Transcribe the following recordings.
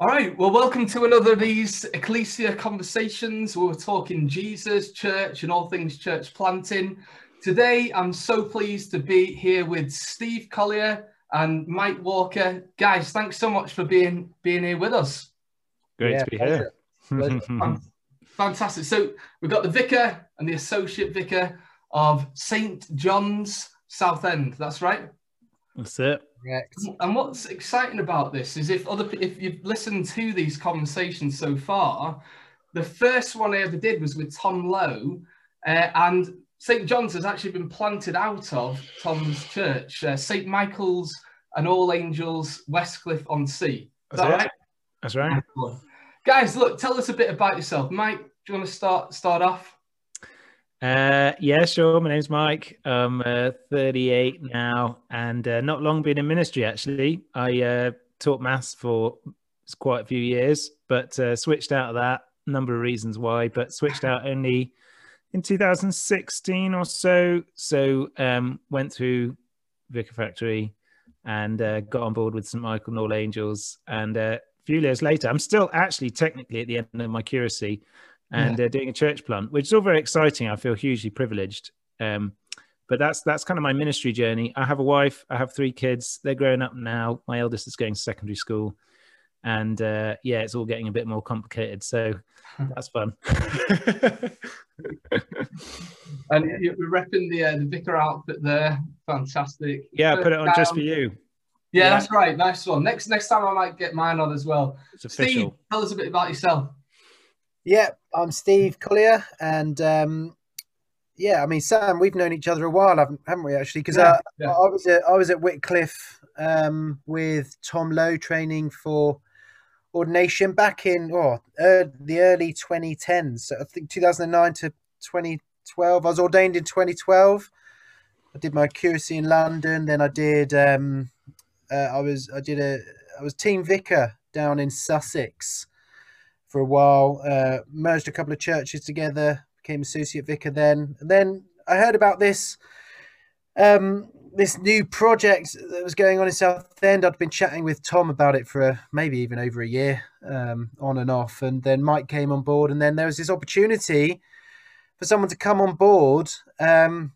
All right, well, welcome to another of these Ecclesia conversations. We're talking Jesus, church, and all things church planting. Today, I'm so pleased to be here with Steve Collier and Mike Walker. Guys, thanks so much for being being here with us. Great yeah, to be here. Fantastic. So we've got the vicar and the associate vicar of St. John's Southend. That's right. That's it. Correct. And what's exciting about this is if other if you've listened to these conversations so far, the first one I ever did was with Tom Lowe, uh, and St John's has actually been planted out of Tom's church, uh, St Michael's and All Angels, Westcliff on Sea. That's that right? That's right. Guys, look, tell us a bit about yourself. Mike, do you want to start start off? Uh, yeah, sure. My name's Mike. I'm uh, 38 now, and uh, not long been in ministry. Actually, I uh, taught maths for quite a few years, but uh, switched out of that. Number of reasons why, but switched out only in 2016 or so. So um, went through Vicar Factory and uh, got on board with St Michael and All Angels. And a few years later, I'm still actually technically at the end of my curacy and yeah. uh, doing a church plant, which is all very exciting. I feel hugely privileged. Um, but that's that's kind of my ministry journey. I have a wife. I have three kids. They're growing up now. My eldest is going to secondary school, and uh, yeah, it's all getting a bit more complicated. So that's fun. and you're repping the uh, the vicar outfit there. Fantastic. Yeah, First put it on down. just for you. Yeah, yeah, that's right. Nice one. Next next time I might get mine on as well. It's official. Steve, tell us a bit about yourself. Yeah, I'm Steve Collier, and um, yeah, I mean Sam, we've known each other a while, haven't, haven't we? Actually, because yeah, uh, yeah. I was at I was at Wycliffe um, with Tom Lowe training for ordination back in oh uh, the early 2010s. So I think 2009 to 2012. I was ordained in 2012. I did my curacy in London. Then I did um, uh, I was I did a I was team vicar down in Sussex for a while, uh, merged a couple of churches together, became associate vicar then. And then I heard about this um, this new project that was going on in Southend. I'd been chatting with Tom about it for a, maybe even over a year, um, on and off. And then Mike came on board, and then there was this opportunity for someone to come on board, um,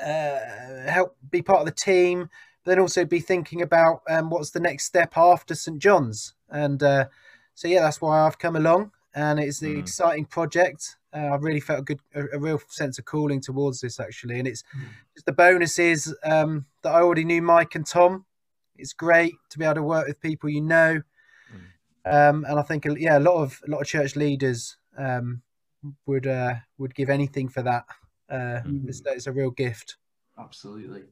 uh, help be part of the team, then also be thinking about um, what's the next step after St John's. And uh, so yeah, that's why I've come along, and it's the mm. exciting project. Uh, I've really felt a good, a, a, real sense of calling towards this actually, and it's mm. just the bonus is um, that I already knew Mike and Tom. It's great to be able to work with people you know, mm. um, and I think yeah, a lot of a lot of church leaders um, would uh, would give anything for that. Uh, mm. it's, it's a real gift. Absolutely.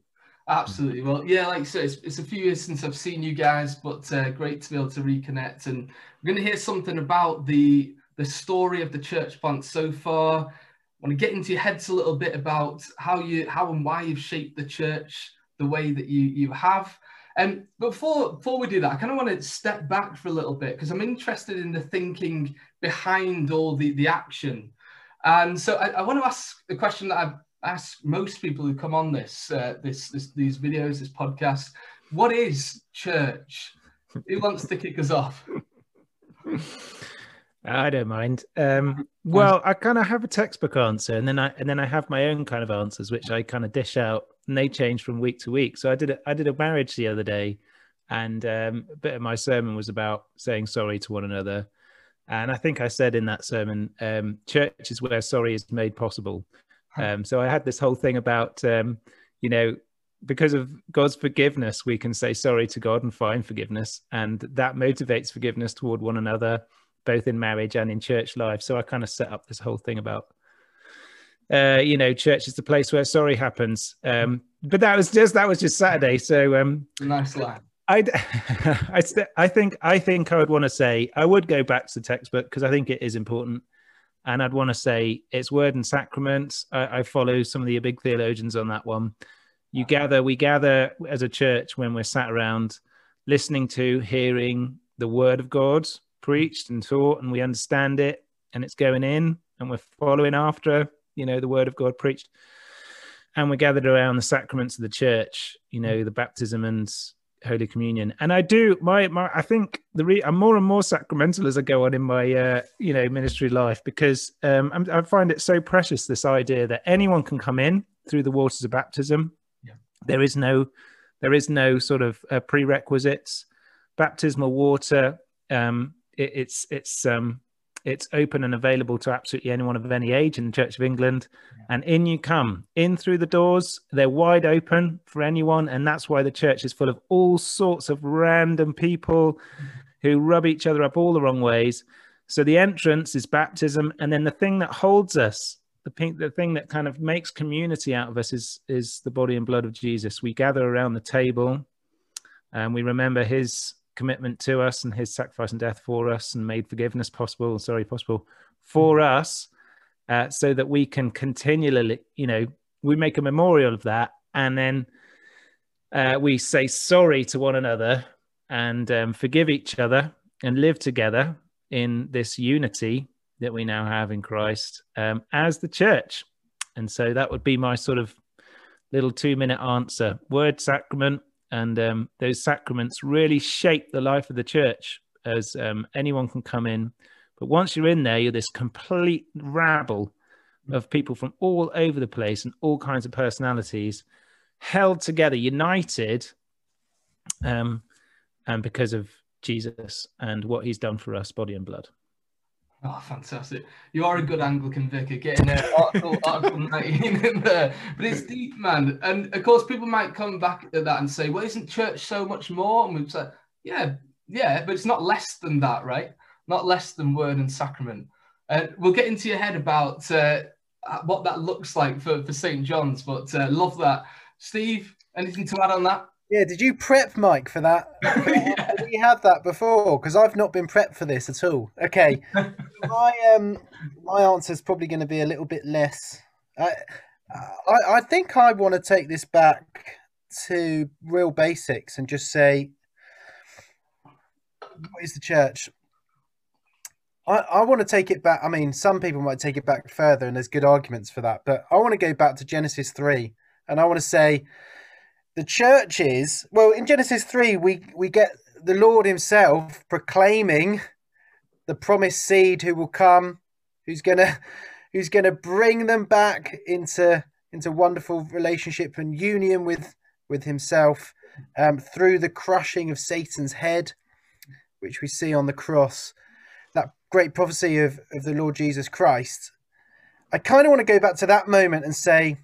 Absolutely. Well, yeah, like I said, it's, it's, a few years since I've seen you guys, but uh, great to be able to reconnect. And we're going to hear something about the the story of the church plant so far. I want to get into your heads a little bit about how you, how and why you've shaped the church the way that you you have. And um, before before we do that, I kind of want to step back for a little bit because I'm interested in the thinking behind all the the action. And so I, I want to ask the question that I've ask most people who come on this, uh, this, this, these videos, this podcast, what is church? Who wants to kick us off? I don't mind. Um, well, I kind of have a textbook answer, and then I and then I have my own kind of answers, which I kind of dish out, and they change from week to week. So I did a, I did a marriage the other day, and um, a bit of my sermon was about saying sorry to one another, and I think I said in that sermon, um, church is where sorry is made possible. Um, so I had this whole thing about, um, you know, because of God's forgiveness, we can say sorry to God and find forgiveness. And that motivates forgiveness toward one another, both in marriage and in church life. So I kind of set up this whole thing about, uh, you know, church is the place where sorry happens. Um, but that was just, that was just Saturday. So, um, nice line. I, I, I think I think I would want to say I would go back to the textbook because I think it is important. And I'd want to say it's word and sacraments. I, I follow some of the big theologians on that one. You gather, we gather as a church when we're sat around listening to, hearing the word of God preached and taught, and we understand it, and it's going in, and we're following after, you know, the word of God preached. And we're gathered around the sacraments of the church, you know, the baptism and Holy Communion. And I do my my I think the re, I'm more and more sacramental as I go on in my uh, you know ministry life because um, i find it so precious this idea that anyone can come in through the waters of baptism. Yeah. There is no there is no sort of uh, prerequisites. Baptismal water um, it, it's it's um, it's open and available to absolutely anyone of any age in the Church of England. And in you come, in through the doors. They're wide open for anyone. And that's why the church is full of all sorts of random people mm-hmm. who rub each other up all the wrong ways. So the entrance is baptism. And then the thing that holds us, the, pink, the thing that kind of makes community out of us is, is the body and blood of Jesus. We gather around the table and we remember his commitment to us and his sacrifice and death for us and made forgiveness possible, and sorry, possible for us, uh, so that we can continually, you know, we make a memorial of that and then uh, we say sorry to one another and um, forgive each other and live together in this unity that we now have in Christ um, as the church. And so that would be my sort of little two minute answer word sacrament and um, those sacraments really shape the life of the church as um, anyone can come in. But once you're in there you're this complete rabble of people from all over the place and all kinds of personalities held together united um, and because of jesus and what he's done for us body and blood Oh, fantastic. You are a good Anglican vicar, getting an article, article 19 in there. But it's deep, man. And of course, people might come back at that and say, well, isn't church so much more? And we've said, yeah, yeah, but it's not less than that, right? Not less than word and sacrament. Uh, we'll get into your head about uh, what that looks like for, for St. John's, but uh, love that. Steve, anything to add on that? Yeah, did you prep Mike for that? yeah. We had that before because I've not been prepped for this at all. Okay, my um my answer is probably going to be a little bit less. I, I I think I want to take this back to real basics and just say, what is the church? I, I want to take it back. I mean, some people might take it back further, and there's good arguments for that. But I want to go back to Genesis 3, and I want to say the church is well in genesis 3 we we get the lord himself proclaiming the promised seed who will come who's gonna who's gonna bring them back into into wonderful relationship and union with with himself um, through the crushing of satan's head which we see on the cross. That great prophecy of, of the lord jesus christ. I kind of want to go back to that moment and say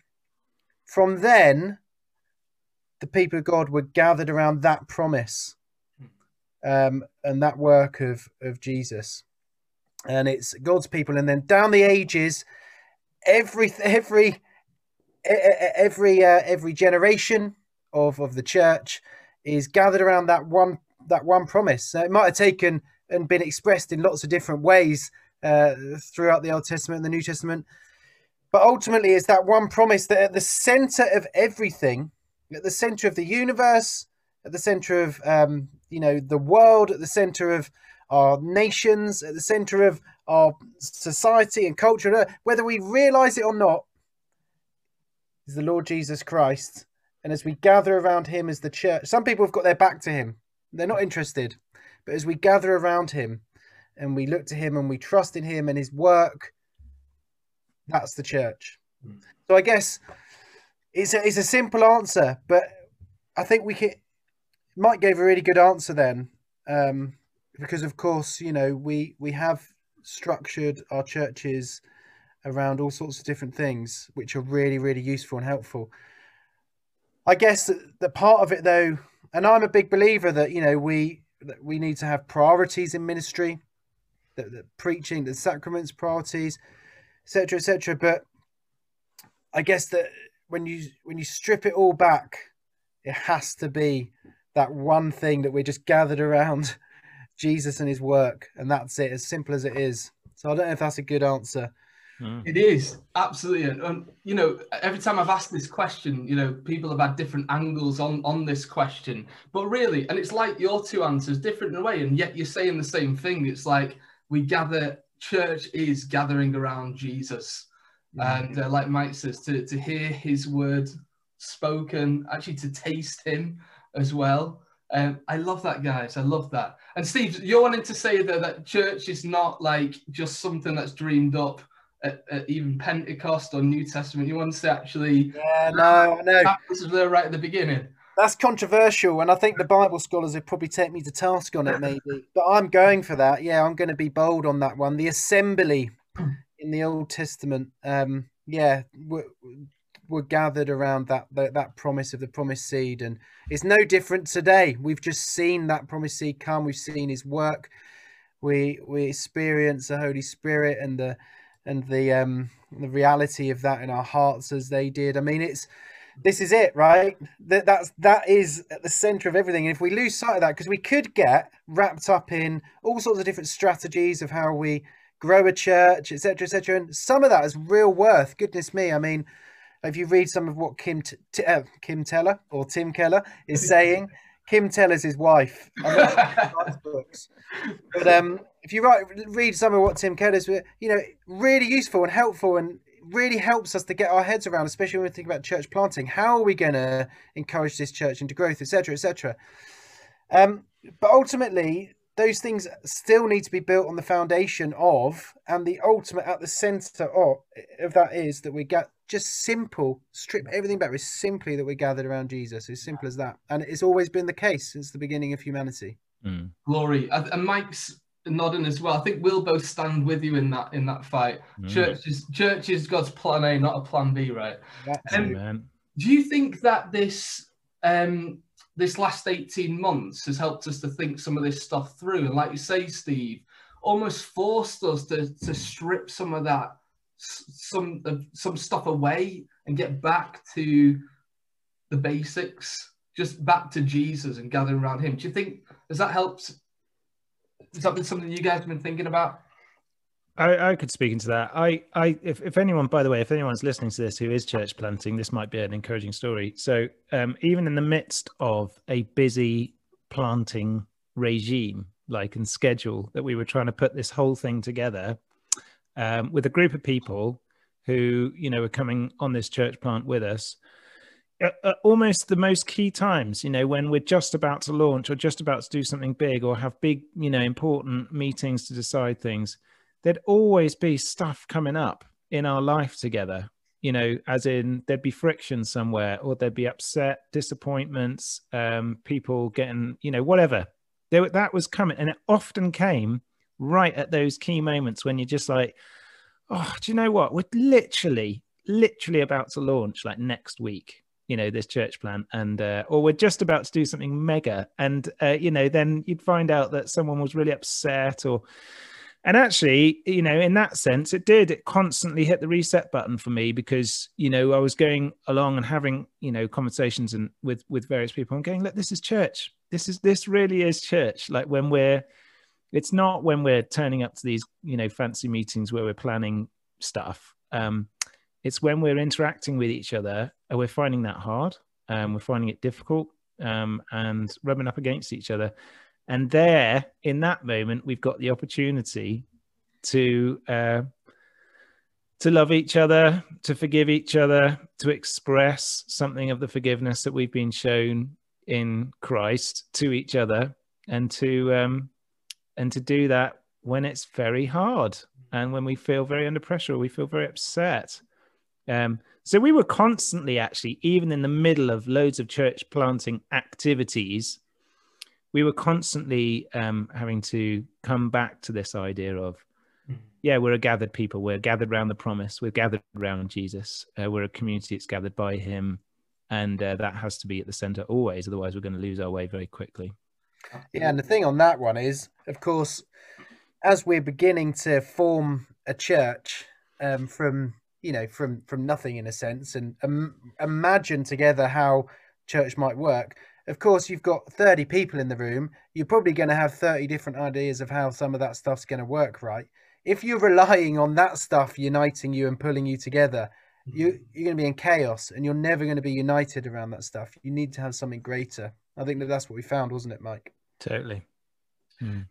from then the people of God were gathered around that promise um, and that work of, of Jesus. And it's God's people. And then down the ages, every every every uh, every generation of, of the church is gathered around that one that one promise. So it might have taken and been expressed in lots of different ways uh, throughout the Old Testament and the New Testament. But ultimately, it's that one promise that at the center of everything at the center of the universe, at the center of um, you know the world, at the center of our nations, at the center of our society and culture, whether we realize it or not, is the Lord Jesus Christ. And as we gather around him as the church, some people have got their back to him. They're not interested. But as we gather around him and we look to him and we trust in him and his work, that's the church. Mm. So I guess it's a, it's a simple answer, but I think we can. Mike gave a really good answer then, um, because of course you know we we have structured our churches around all sorts of different things, which are really really useful and helpful. I guess that, that part of it though, and I'm a big believer that you know we that we need to have priorities in ministry, that, that preaching, the sacraments priorities, etc. etc. But I guess that when you when you strip it all back, it has to be that one thing that we're just gathered around Jesus and his work, and that's it. As simple as it is. So I don't know if that's a good answer. Mm. It is absolutely, and you know, every time I've asked this question, you know, people have had different angles on on this question. But really, and it's like your two answers different in a way, and yet you're saying the same thing. It's like we gather. Church is gathering around Jesus and uh, like Mike says, to, to hear his word spoken, actually to taste him as well. Um, I love that, guys. I love that. And Steve, you're wanting to say that that church is not like just something that's dreamed up at, at even Pentecost or New Testament. You want to say actually, yeah, no, no, that there right at the beginning. That's controversial, and I think the Bible scholars would probably take me to task on it, maybe. but I'm going for that. Yeah, I'm going to be bold on that one. The assembly in the Old Testament, um, yeah, were gathered around that, that that promise of the promised seed, and it's no different today. We've just seen that promised seed come. We've seen His work. We we experience the Holy Spirit and the and the um the reality of that in our hearts as they did. I mean, it's this is it, right? That that's that is at the center of everything. And if we lose sight of that, because we could get wrapped up in all sorts of different strategies of how we grow a church, etc., etc., and some of that is real worth. Goodness me, I mean, if you read some of what Kim T- T- uh, Kim Teller or Tim Keller is saying, Kim Teller's his wife. books, but um, if you write, read some of what Tim Keller's, you know, really useful and helpful and really helps us to get our heads around, especially when we think about church planting. How are we going to encourage this church into growth, etc., etc. Um, but ultimately, those things still need to be built on the foundation of, and the ultimate at the center of, of that is that we get just simple, strip everything back. It's simply that we're gathered around Jesus. As simple as that, and it's always been the case since the beginning of humanity. Mm. Glory, and Mike's nodding as well. I think we'll both stand with you in that in that fight. Mm. Church is church is God's plan A, not a plan B, right? Um, do you think that this um, this last 18 months has helped us to think some of this stuff through? And like you say, Steve, almost forced us to, to strip some of that some some stuff away and get back to the basics, just back to Jesus and gathering around him. Do you think has that helped is that been something you guys have been thinking about? I, I could speak into that. I, I, if, if anyone, by the way, if anyone's listening to this who is church planting, this might be an encouraging story. So, um, even in the midst of a busy planting regime, like and schedule, that we were trying to put this whole thing together um, with a group of people who, you know, were coming on this church plant with us, almost the most key times, you know, when we're just about to launch or just about to do something big or have big, you know, important meetings to decide things, there'd always be stuff coming up in our life together, you know, as in there'd be friction somewhere or there'd be upset, disappointments, um, people getting, you know, whatever. There, that was coming. And it often came right at those key moments when you're just like, oh, do you know what? We're literally, literally about to launch like next week you know this church plan, and uh, or we're just about to do something mega. And uh, you know then you'd find out that someone was really upset or and actually you know in that sense it did. It constantly hit the reset button for me because you know i was going along and having you know conversations and with with various people and going look this is church. This is this really is church. Like when we're it's not when we're turning up to these you know fancy meetings where we're planning stuff. Um it's when we're interacting with each other and we're finding that hard um, we're finding it difficult um, and rubbing up against each other. And there in that moment we've got the opportunity to uh, to love each other to forgive each other to express something of the forgiveness that we've been shown in christ to each other and to um, and to do that when it's very hard and when we feel very under pressure or we feel very upset um, so we were constantly, actually, even in the middle of loads of church planting activities, we were constantly um, having to come back to this idea of, mm-hmm. yeah, we're a gathered people. We're gathered around the promise. We're gathered around Jesus. Uh, we're a community that's gathered by Him, and uh, that has to be at the center always. Otherwise, we're going to lose our way very quickly. Yeah, and the thing on that one is, of course, as we're beginning to form a church um, from you know from from nothing in a sense and um, imagine together how church might work of course you've got 30 people in the room. You're probably going to have 30 different ideas of how some of that stuff's going to work right? If you're relying on that stuff uniting you and pulling you together you mm-hmm. you're going to be in chaos and you're never going to be united around that stuff. You need to have something greater. I think that that's what we found wasn't it mike? Totally. Mm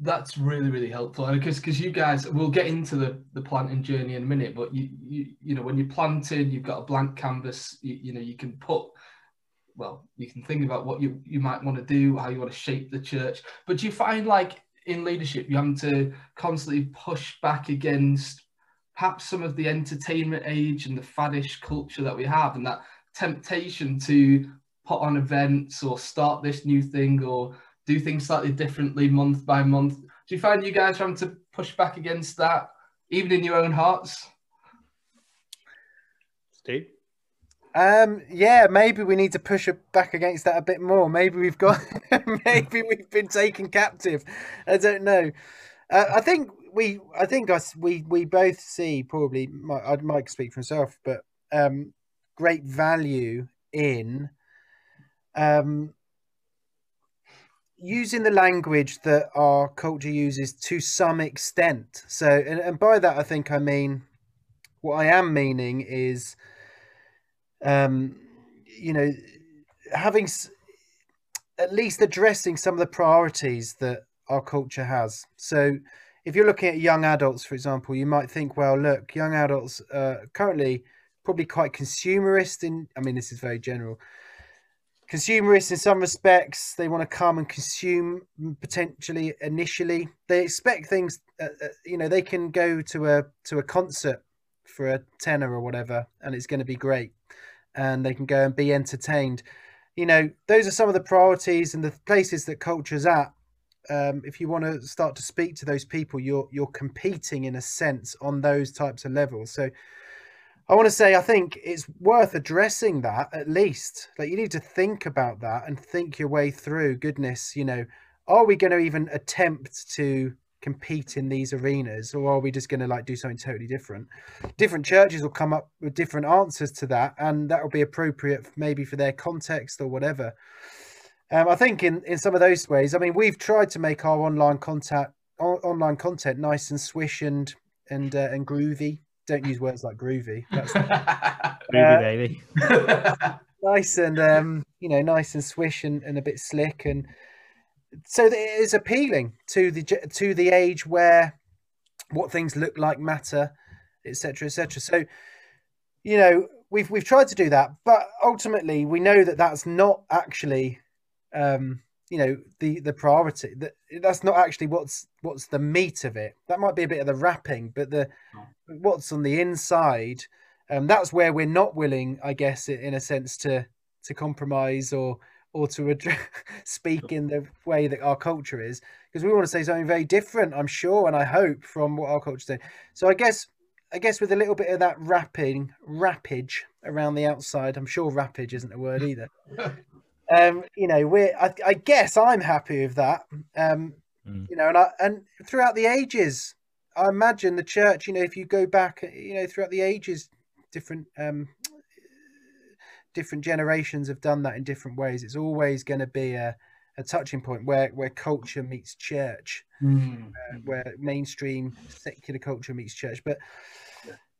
that's really really helpful and because because you guys we'll get into the the planting journey in a minute but you you you know when you're planting you've got a blank canvas you, you know you can put well, you can think about what you, you might want to do, how you want to shape the church. But do you find like in leadership, you having to constantly push back against perhaps some of the entertainment age and the faddish culture that we have and that temptation to put on events or start this new thing or do things slightly differently month by month. Do you find you guys having to push back against that, even in your own hearts? Steve? Um, yeah, maybe we need to push it back against that a bit more. Maybe we've got, maybe we've been taken captive. I don't know. Uh, I think we, I think us, we, we both see probably. I might speak for himself, but um, great value in um, using the language that our culture uses to some extent. So, and, and by that, I think I mean what I am meaning is, um, you know, having at least addressing some of the priorities that our culture has. So, if you're looking at young adults, for example, you might think, well, look, young adults uh, currently probably quite consumerist. In, I mean, this is very general consumerist in some respects. They want to come and consume potentially initially. They expect things. Uh, uh, you know, they can go to a to a concert for a tenor or whatever, and it's going to be great, and they can go and be entertained. You know, those are some of the priorities and the places that culture's at. Um, if you want to start to speak to those people, you're you're competing in a sense on those types of levels. So I want to say I think it's worth addressing that at least. Like you need to think about that and think your way through. Goodness, you know, are we going to even attempt to compete in these arenas, or are we just going to like do something totally different? Different churches will come up with different answers to that, and that will be appropriate maybe for their context or whatever. Um, I think in in some of those ways, I mean, we've tried to make our online contact online content nice and swish and and uh, and groovy don't use words like groovy. That's groovy, uh, baby. nice and um, you know, nice and swish and, and a bit slick, and so it is appealing to the to the age where what things look like matter, etc., etc. So, you know, we've we've tried to do that, but ultimately we know that that's not actually um, you know the the priority that that's not actually what's what's the meat of it. That might be a bit of the wrapping but the what's on the inside um that's where we're not willing i guess in a sense to to compromise or or to address, speak in the way that our culture is because we want to say something very different i'm sure and i hope from what our culture is so i guess i guess with a little bit of that wrapping wrappage around the outside i'm sure wrappage isn't a word either um, you know, we're I, I, guess I'm happy with that. Um, mm. you know, and I, and throughout the ages, I imagine the church. You know, if you go back, you know, throughout the ages, different um, different generations have done that in different ways. It's always going to be a, a touching point where where culture meets church, mm. uh, where mainstream secular culture meets church. But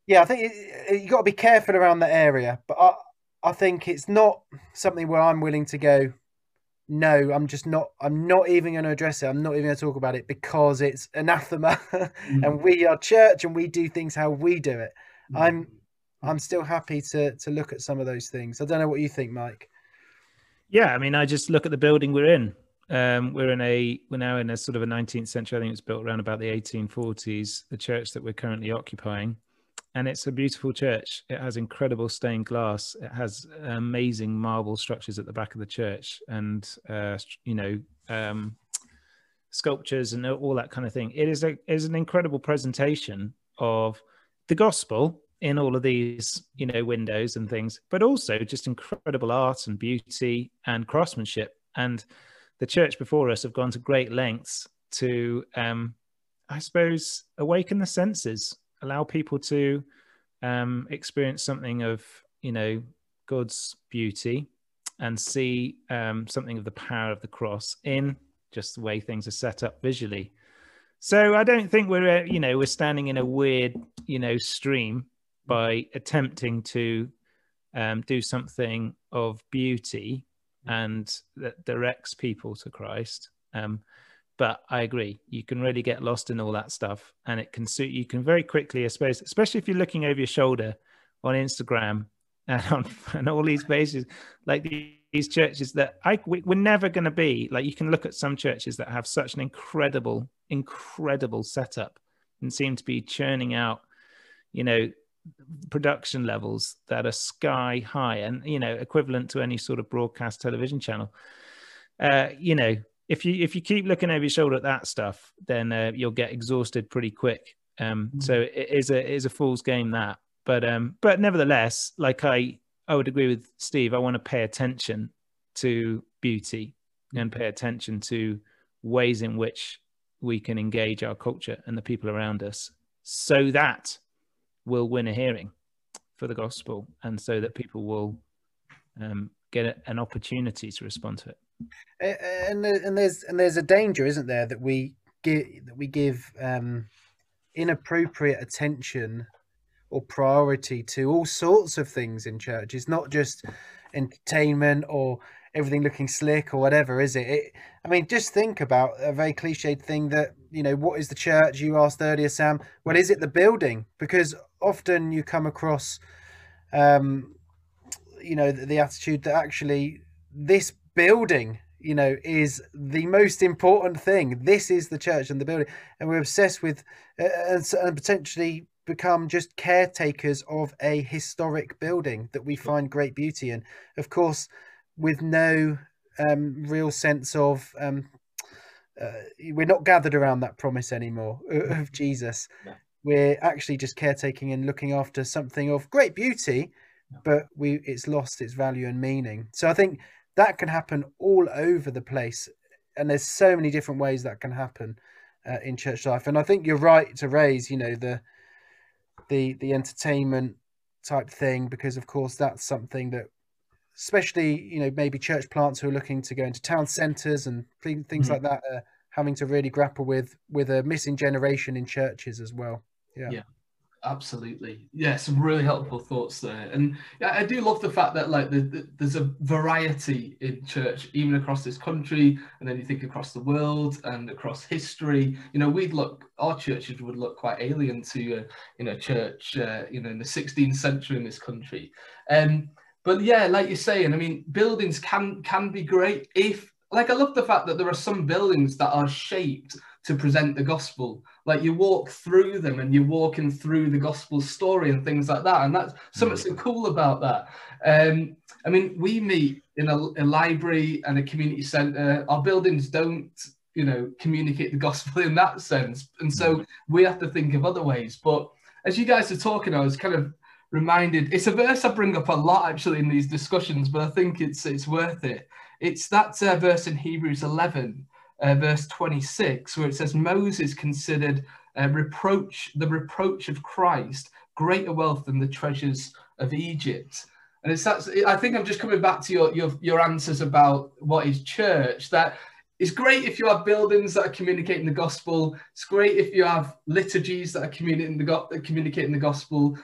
yeah, I think you got to be careful around that area. But I, I think it's not something where I'm willing to go. No, I'm just not. I'm not even going to address it. I'm not even going to talk about it because it's anathema, mm. and we are church and we do things how we do it. Mm. I'm, I'm still happy to to look at some of those things. I don't know what you think, Mike. Yeah, I mean, I just look at the building we're in. Um, we're in a we're now in a sort of a 19th century. I think it was built around about the 1840s. The church that we're currently occupying and it's a beautiful church. It has incredible stained glass. It has amazing marble structures at the back of the church, and uh, you know um, sculptures and all that kind of thing. It is a is an incredible presentation of the gospel in all of these you know windows and things, but also just incredible art and beauty and craftsmanship. And the church before us have gone to great lengths to, um, I suppose, awaken the senses allow people to um, experience something of you know God's beauty and see um, something of the power of the cross in just the way things are set up visually. So I don't think we're uh, you know we're standing in a weird you know stream by attempting to um, do something of beauty and that directs people to Christ. Um, but I agree, you can really get lost in all that stuff, and it can suit you can very quickly, I suppose, especially if you're looking over your shoulder on Instagram and on and all these pages, like these churches that I we, we're never going to be like. You can look at some churches that have such an incredible, incredible setup and seem to be churning out, you know, production levels that are sky high and you know equivalent to any sort of broadcast television channel. Uh, you know, if you if you keep looking over your shoulder at that stuff, then uh, you'll get exhausted pretty quick. Um, mm-hmm. So it is a it is a fool's game that. But um, but nevertheless, like I I would agree with Steve. I want to pay attention to beauty and pay attention to ways in which we can engage our culture and the people around us, so that we'll win a hearing for the gospel, and so that people will um, get an opportunity to respond to it and and there's and there's a danger, isn't there, that we give that we give um, inappropriate attention or priority to all sorts of things in church. It's not just entertainment or everything looking slick or whatever, is it? it? I mean, just think about a very cliched thing that you know, what is the church? You asked earlier, Sam. Well, is it the building? Because often you come across, um, you know, the, the attitude that actually this building you know is the most important thing. This is the church and the building. And we're obsessed with uh, and, and, potentially become just caretakers of a historic building that we find great beauty in. Of course with no um, real sense of um, uh, we're not gathered around that promise anymore of jesus. Yeah. we're actually just caretaking and looking after something of great beauty but we it's lost its value and meaning. So i think that can happen all over the place and there's so many different ways that can happen uh, in church life. And i think you're right to raise you know the the the entertainment type thing because of course that's something that especially you know maybe church plants who are looking to go into town centers and things mm-hmm. like that are having to really grapple with with a missing generation in churches as well. Yeah. Yeah Absolutely, yeah, some really helpful thoughts there, and yeah, I do love the fact that like the, the, there's a variety in church, even across this country, and then you think across the world and across history. You know, we'd look, our churches would look quite alien to uh, you know church, uh, you know, in the 16th century in this country. Um, but yeah, like you're saying, I mean, buildings can can be great if, like, I love the fact that there are some buildings that are shaped to present the gospel. Like you walk through them and you're walking through the gospel story and things like that. And that's something so cool about that. Um, I mean, we meet in a, a library and a community centre. Our buildings don't, you know, communicate the gospel in that sense. And so mm. we have to think of other ways. But as you guys are talking, I was kind of reminded it's a verse I bring up a lot actually in these discussions, but I think it's it's worth it. It's that uh, verse in Hebrews 11 uh, verse 26, where it says Moses considered uh, reproach the reproach of Christ greater wealth than the treasures of Egypt. And it's that, I think I'm just coming back to your, your, your answers about what is church. That it's great if you have buildings that are communicating the gospel. It's great if you have liturgies that are communicating the, go- communicating the gospel.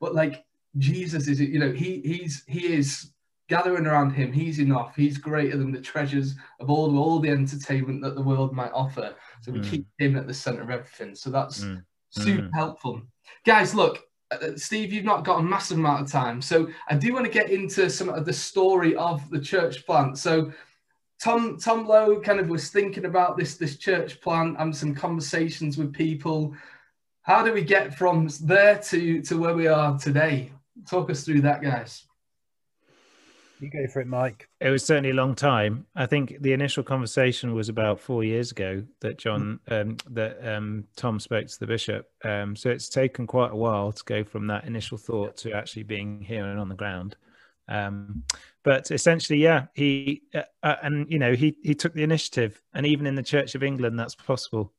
But like Jesus is, you know, he he's he is gathering around him. He's enough. He's greater than the treasures of all, all the entertainment that the world might offer. So we mm. keep him at the center of everything. So that's mm. super mm. helpful. Guys, look, uh, uh, Steve, you've not got a massive amount of time. So I do want to get into some of the story of the church plant. So Tom Tom Lowe kind of was thinking about this this church plant and some conversations with people. How do we get from there to to where we are today? Talk us through that, guys. You go for it, Mike. It was certainly a long time. I think the initial conversation was about four years ago that John, um, that um, Tom spoke to the bishop. Um, so it's taken quite a while to go from that initial thought to actually being here and on the ground. Um, but essentially, yeah, he uh, uh, and you know he he took the initiative, and even in the Church of England, that's possible.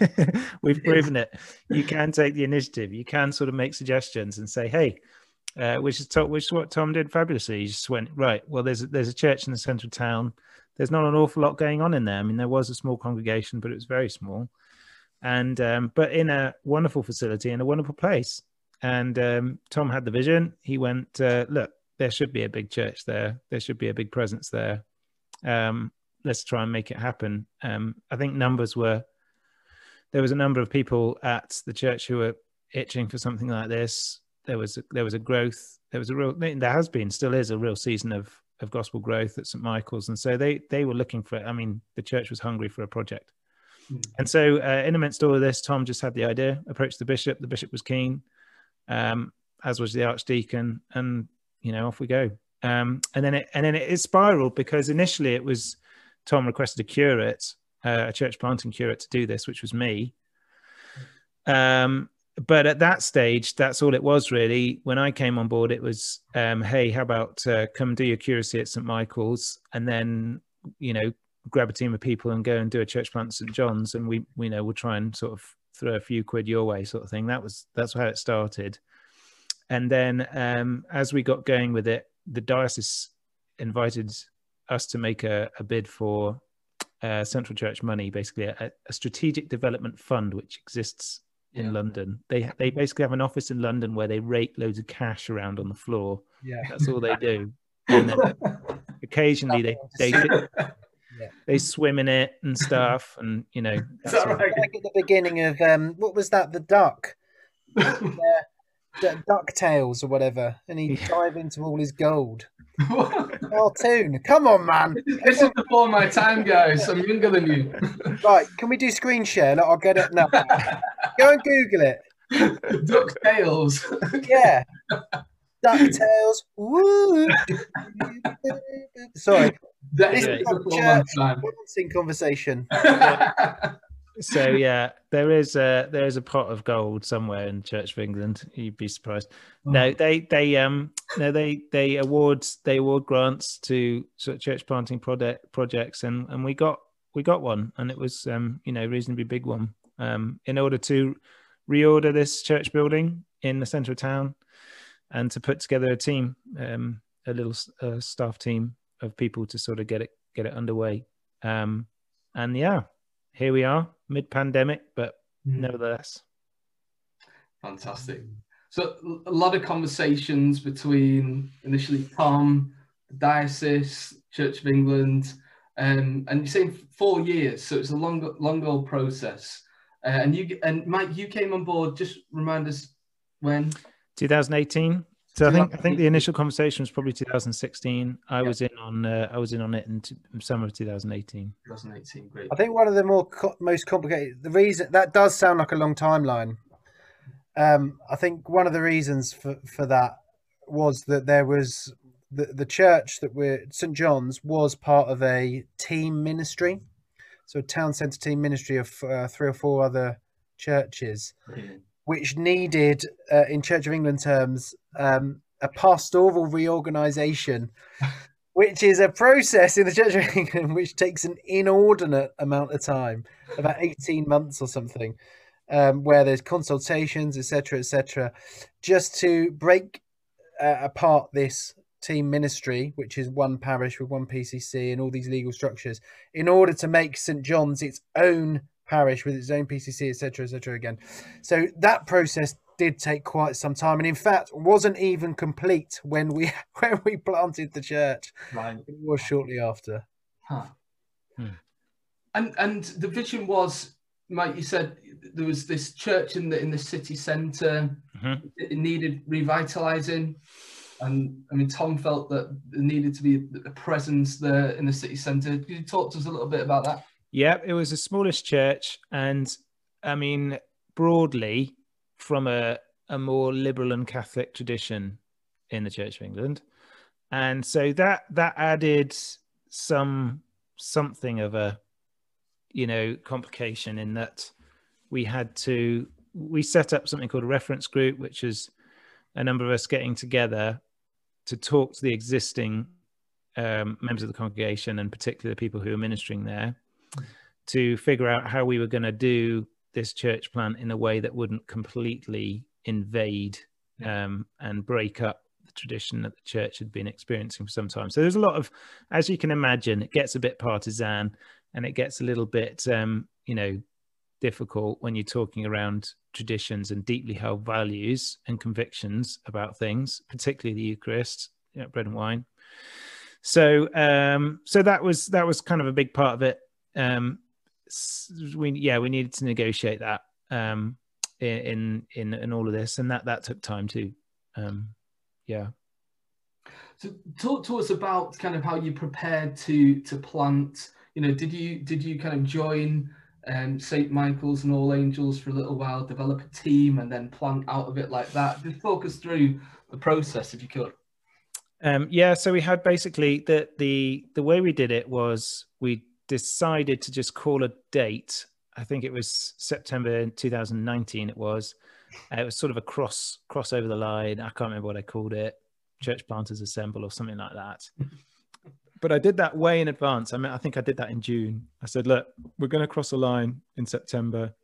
We've proven it. You can take the initiative. You can sort of make suggestions and say, "Hey, uh, which is to, which is what Tom did fabulously. He just went right. Well, there's a, there's a church in the centre of town. There's not an awful lot going on in there. I mean, there was a small congregation, but it was very small, and um, but in a wonderful facility in a wonderful place. And um, Tom had the vision. He went, uh, look, there should be a big church there. There should be a big presence there. Um, let's try and make it happen. Um, I think numbers were there was a number of people at the church who were itching for something like this there was a, there was a growth. There was a real. There has been, still is a real season of of gospel growth at St Michael's, and so they they were looking for. I mean, the church was hungry for a project, mm. and so uh, in amidst all of this, Tom just had the idea, approached the bishop. The bishop was keen, um, as was the archdeacon, and you know off we go. Um, and then it and then it, spiraled because initially it was Tom requested a curate, uh, a church planting curate, to do this, which was me. Um, but at that stage, that's all it was really. When I came on board, it was, um, hey, how about uh, come do your curacy at St Michael's, and then you know grab a team of people and go and do a church plant at St John's, and we, we know we'll try and sort of throw a few quid your way, sort of thing. That was that's how it started. And then um, as we got going with it, the diocese invited us to make a, a bid for uh, Central Church money, basically a, a, strategic development fund which exists in yeah. London. They they basically have an office in London where they rake loads of cash around on the floor. Yeah, that's all they do. And then occasionally they they yeah. they swim in it and stuff, and you know. That's right? Like at the beginning of um, what was that? The duck. Ducktales or whatever, and he'd yeah. dive into all his gold. Cartoon, come on, man! This is before my time, guys. I'm younger than you. right, can we do screen share? Look, I'll get it now. Go and Google it. Ducktales. yeah. Ducktales. Woo! Sorry. That this is a church conversation so yeah, there is a there is a pot of gold somewhere in Church of England. You'd be surprised. Oh. No, they they um no they they award they award grants to sort of church planting project projects, and and we got we got one, and it was um you know reasonably big one. Um, in order to reorder this church building in the centre of town, and to put together a team, um, a little uh, staff team of people to sort of get it get it underway. Um, and yeah, here we are, mid pandemic, but mm. nevertheless. Fantastic. So a lot of conversations between initially Tom, the diocese, Church of England, um, and you're saying four years, so it's a long, long old process. Uh, and you and Mike, you came on board. Just remind us when. 2018. So I think I think the initial conversation was probably 2016. I yeah. was in on uh, I was in on it in t- summer of 2018. 2018, great. I think one of the more co- most complicated the reason that does sound like a long timeline. Um, I think one of the reasons for for that was that there was the the church that we're St John's was part of a team ministry, so a town centre team ministry of uh, three or four other churches. Brilliant which needed, uh, in Church of England terms, um, a pastoral reorganization, which is a process in the Church of England which takes an inordinate amount of time, about 18 months or something, um, where there's consultations, etc., etc., just to break uh, apart this team ministry, which is one parish with one PCC and all these legal structures, in order to make St John's its own parish with its own PCC, etc., etc. Again, so that process did take quite some time, and in fact, wasn't even complete when we when we planted the church. Right, it was shortly after. Huh. Hmm. And and the vision was, Mike. You said there was this church in the in the city center mm-hmm. It needed revitalizing. And I mean, Tom felt that there needed to be a presence there in the city centre. Could you talk to us a little bit about that? Yeah, it was a smallish church, and I mean, broadly, from a, a more liberal and Catholic tradition in the Church of England, and so that that added some something of a you know complication in that we had to we set up something called a reference group, which is a number of us getting together to talk to the existing um, members of the congregation and particularly the people who are ministering there to figure out how we were going to do this church plant in a way that wouldn't completely invade um, and break up the tradition that the church had been experiencing for some time. So there's a lot of, as you can imagine, it gets a bit partisan and it gets a little bit, um, you know, difficult when you're talking around traditions and deeply held values and convictions about things, particularly the Eucharist, you know, bread and wine. So, um, so that was that was kind of a big part of it um, we yeah we needed to negotiate that um, in in in all of this, and that that took time too. Um, yeah. So talk to us about kind of how you prepared to to plant. You know, did you did you kind of join um, St. Michael's and All Angels for a little while, develop a team, and then plant out of it like that? Just talk us through the process, if you could. Um, yeah, so we had basically the the the way we did it was we decided to just call a date. I think it was September 2019. It was. Uh, it was sort of a cross cross over the line. I can't remember what I called it. Church planters assemble or something like that. but I did that way in advance. I mean, I think I did that in June. I said, look, we're going to cross a line in September,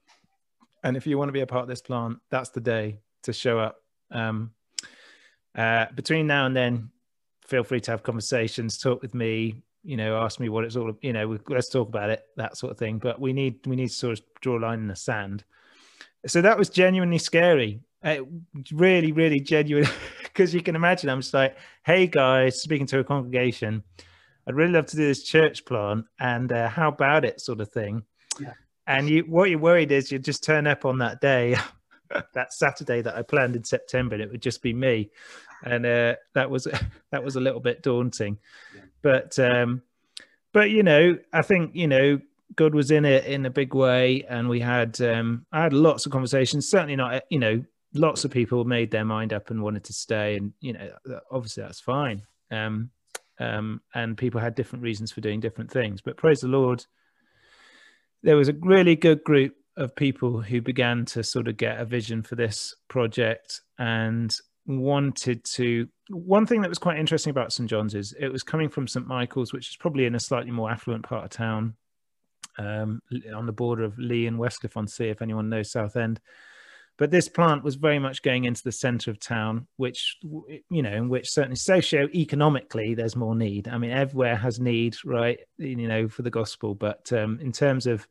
and if you want to be a part of this plant, that's the day to show up. Um, uh, between now and then, feel free to have conversations, talk with me, you know, ask me what it's all, you know, let's talk about it, that sort of thing. But we need, we need to sort of draw a line in the sand. So that was genuinely scary. Uh, really, really genuine. Because you can imagine, I'm just like, hey guys, speaking to a congregation, I'd really love to do this church plan and uh, how about it sort of thing. Yeah. And you, what you're worried is you just turn up on that day, that Saturday that I planned in September, and it would just be me and uh, that was that was a little bit daunting. Yeah. But um, but you know, I think you know God was in it in a big way, and we had um, I had lots of conversations. Certainly not you know lots of people made their mind up and wanted to stay, and you know obviously that's fine. Um, um, and people had different reasons for doing different things. But praise the Lord, there was a really good group of people who began to sort of get a vision for this project and wanted to one thing that was quite interesting about st john's is it was coming from st michael's which is probably in a slightly more affluent part of town um, on the border of Leigh and westcliff on sea if anyone knows southend but this plant was very much going into the center of town which you know in which certainly socio-economically there's more need. I mean everywhere has need right you know for the gospel. But um, in terms of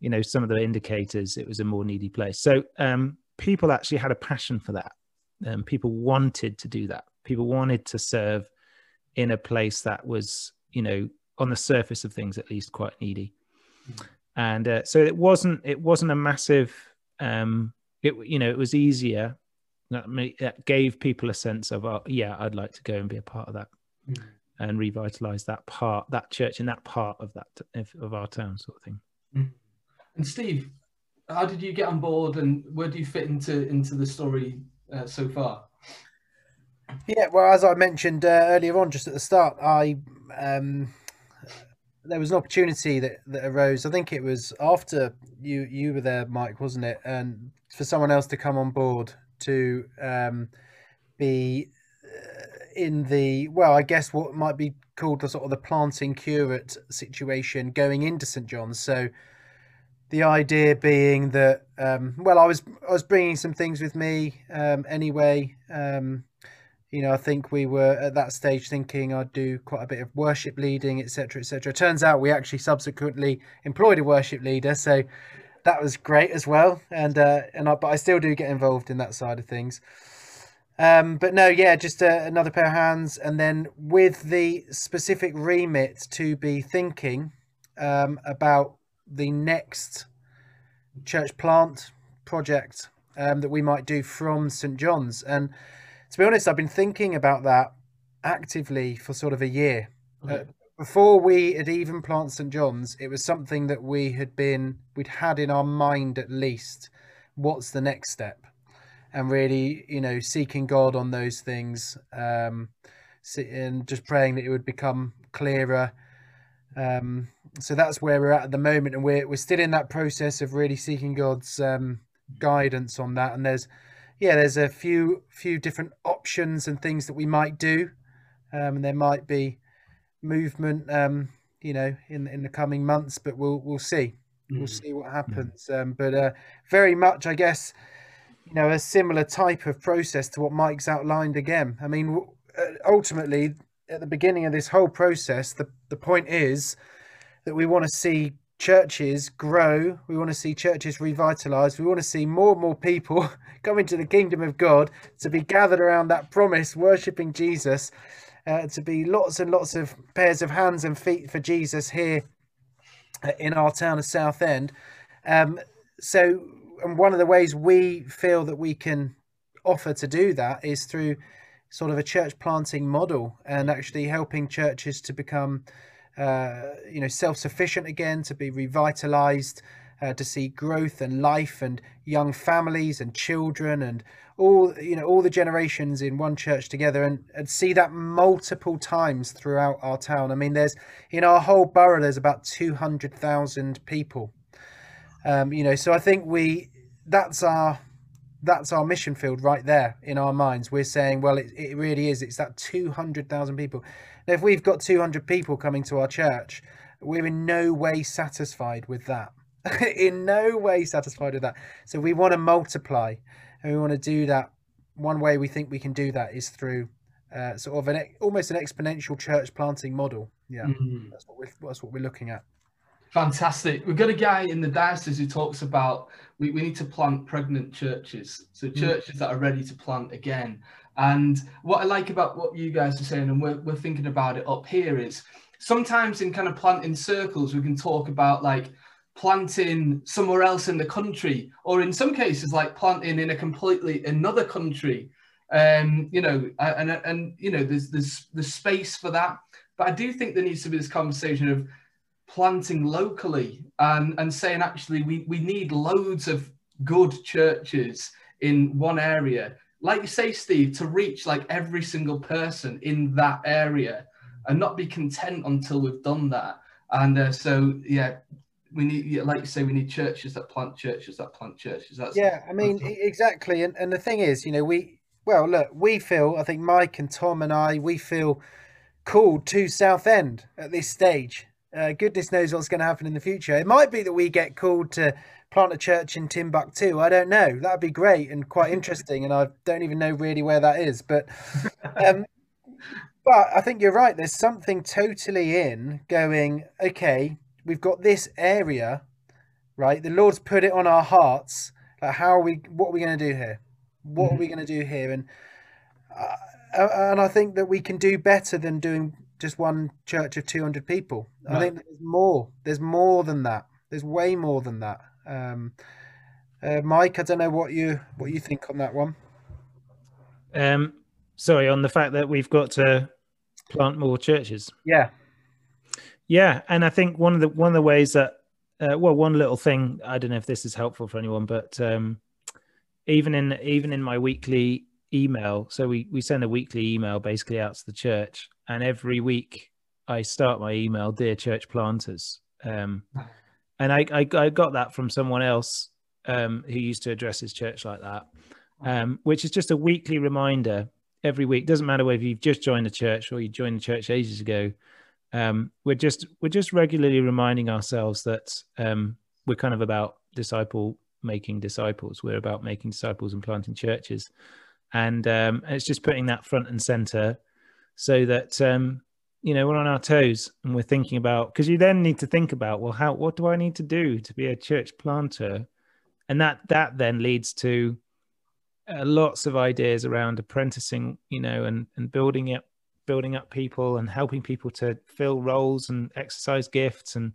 you know some of the indicators it was a more needy place. So um, people actually had a passion for that um, people wanted to do that. People wanted to serve in a place that was, you know, on the surface of things at least quite needy. And uh, so it wasn't it wasn't a massive. Um, it you know it was easier. That, gave people a sense of, oh, yeah, I'd like to go and be a part of that. Mm-hmm. And revitalize that part, that church and that part of that of our town, sort of thing. Mm-hmm. And Steve, how did you get on board, and where do you fit into into the story uh, so far? Yeah, well, as I mentioned uh, earlier on, just at the start, I um, there was an opportunity that, that arose. I think it was after you you were there, Mike, wasn't it? And for someone else to come on board to um, be uh, in the well, I guess what might be called the sort of the planting curate situation going into St John's. So the idea being that um, well i was i was bringing some things with me um, anyway. Um, you know i think we were at that stage thinking i'd do quite a bit of worship leading etc etc turns out we actually subsequently employed a worship leader so that was great as well. And uh, and I, but i still do get involved in that side of things. Um, but no yeah just uh, another pair of hands. And then with the specific remit to be thinking um, about the next church plant project um, that we might do from St John's. And to be honest, I've been thinking about that actively for sort of a year. Okay. Uh, before we had even planted St John's, it was something that we had been we'd had in our mind at least. What's the next step? And really, you know, seeking God on those things, um, and just praying that it would become clearer. Um, so that's where we're at at the moment, and we're we're still in that process of really seeking God's um, guidance on that. And there's yeah, there's a few few different options and things that we might do, um, and there might be movement, um, you know, in in the coming months, but we'll we'll see. Mm. We'll see what happens. Mm. Um, but uh, very much, I guess, you know, a similar type of process to what Mike's outlined again. I mean, uh, ultimately, at the beginning of this whole process, the the point is that we want to see churches grow. We want to see churches revitalized. We want to see more and more people come into the kingdom of God to be gathered around that promise, worshiping Jesus, uh, to be lots and lots of pairs of hands and feet for Jesus here uh, in our town of Southend. Um, so, and one of the ways we feel that we can offer to do that is through sort of a church planting model and actually helping churches to become, uh, you know, self sufficient again, to be revitalized, uh, to see growth and life and young families and children and all you know all the generations in one church together and, and see that multiple times throughout our town. I mean there's in our whole borough there's about 200000 people. Um, you know so i think we that's our that's our mission field right there in our minds we're saying well it, it really is it's that 200000 people now if we've got 200 people coming to our church we're in no way satisfied with that in no way satisfied with that so we want to multiply and we want to do that. One way we think we can do that is through uh, sort of an almost an exponential church planting model. Yeah, mm-hmm. that's what we're that's what we're looking at. Fantastic. We've got a guy in the diocese who talks about we, we need to plant pregnant churches, so mm. churches mm. that are ready to plant again. And what I like about what you guys are saying, and we're, we're thinking about it up here, is sometimes in kind of planting circles, we can talk about like planting somewhere else in the country, or in some cases, like planting in a completely another country. Um, you know, and and you know, there's there's there's space for that. But I do think there needs to be this conversation of planting locally and and saying actually we we need loads of good churches in one area like you say steve to reach like every single person in that area and not be content until we've done that and uh, so yeah we need, like you say, we need churches that plant churches that plant churches. That's yeah. I mean, exactly. And and the thing is, you know, we well, look, we feel. I think Mike and Tom and I, we feel called to Southend at this stage. Uh, goodness knows what's going to happen in the future. It might be that we get called to plant a church in Timbuktu. I don't know. That'd be great and quite interesting. And I don't even know really where that is. But um, but I think you're right. There's something totally in going. Okay, we've got this area, right? The Lord's put it on our hearts. Like, how are we? What are we going to do here? What mm-hmm. are we going to do here? And uh, and I think that we can do better than doing just one church of 200 people. Right. I think there's more. There's more than that. There's way more than that. Um, uh, Mike, I don't know what you what you think on that one. Um, sorry, on the fact that we've got to plant more churches. Yeah. Yeah, and I think one of the one of the ways that uh, well, one little thing I don't know if this is helpful for anyone, but um, even in even in my weekly email, so we we send a weekly email basically out to the church, and every week I start my email, dear church planters, um, and I, I, I got that from someone else um, who used to address his church like that, um, which is just a weekly reminder every week. Doesn't matter whether you've just joined the church or you joined the church ages ago um, we're just we're just regularly reminding ourselves that um, we're kind of about disciple making disciples. We're about making disciples and planting churches, and, um, it's just putting that front and center, so that um, you know we're on our toes and we're thinking about because you then need to think about well how what do I need to do to be a church planter, and that that then leads to uh, lots of ideas around apprenticing, you know, and and building up building up people and helping people to fill roles and exercise gifts and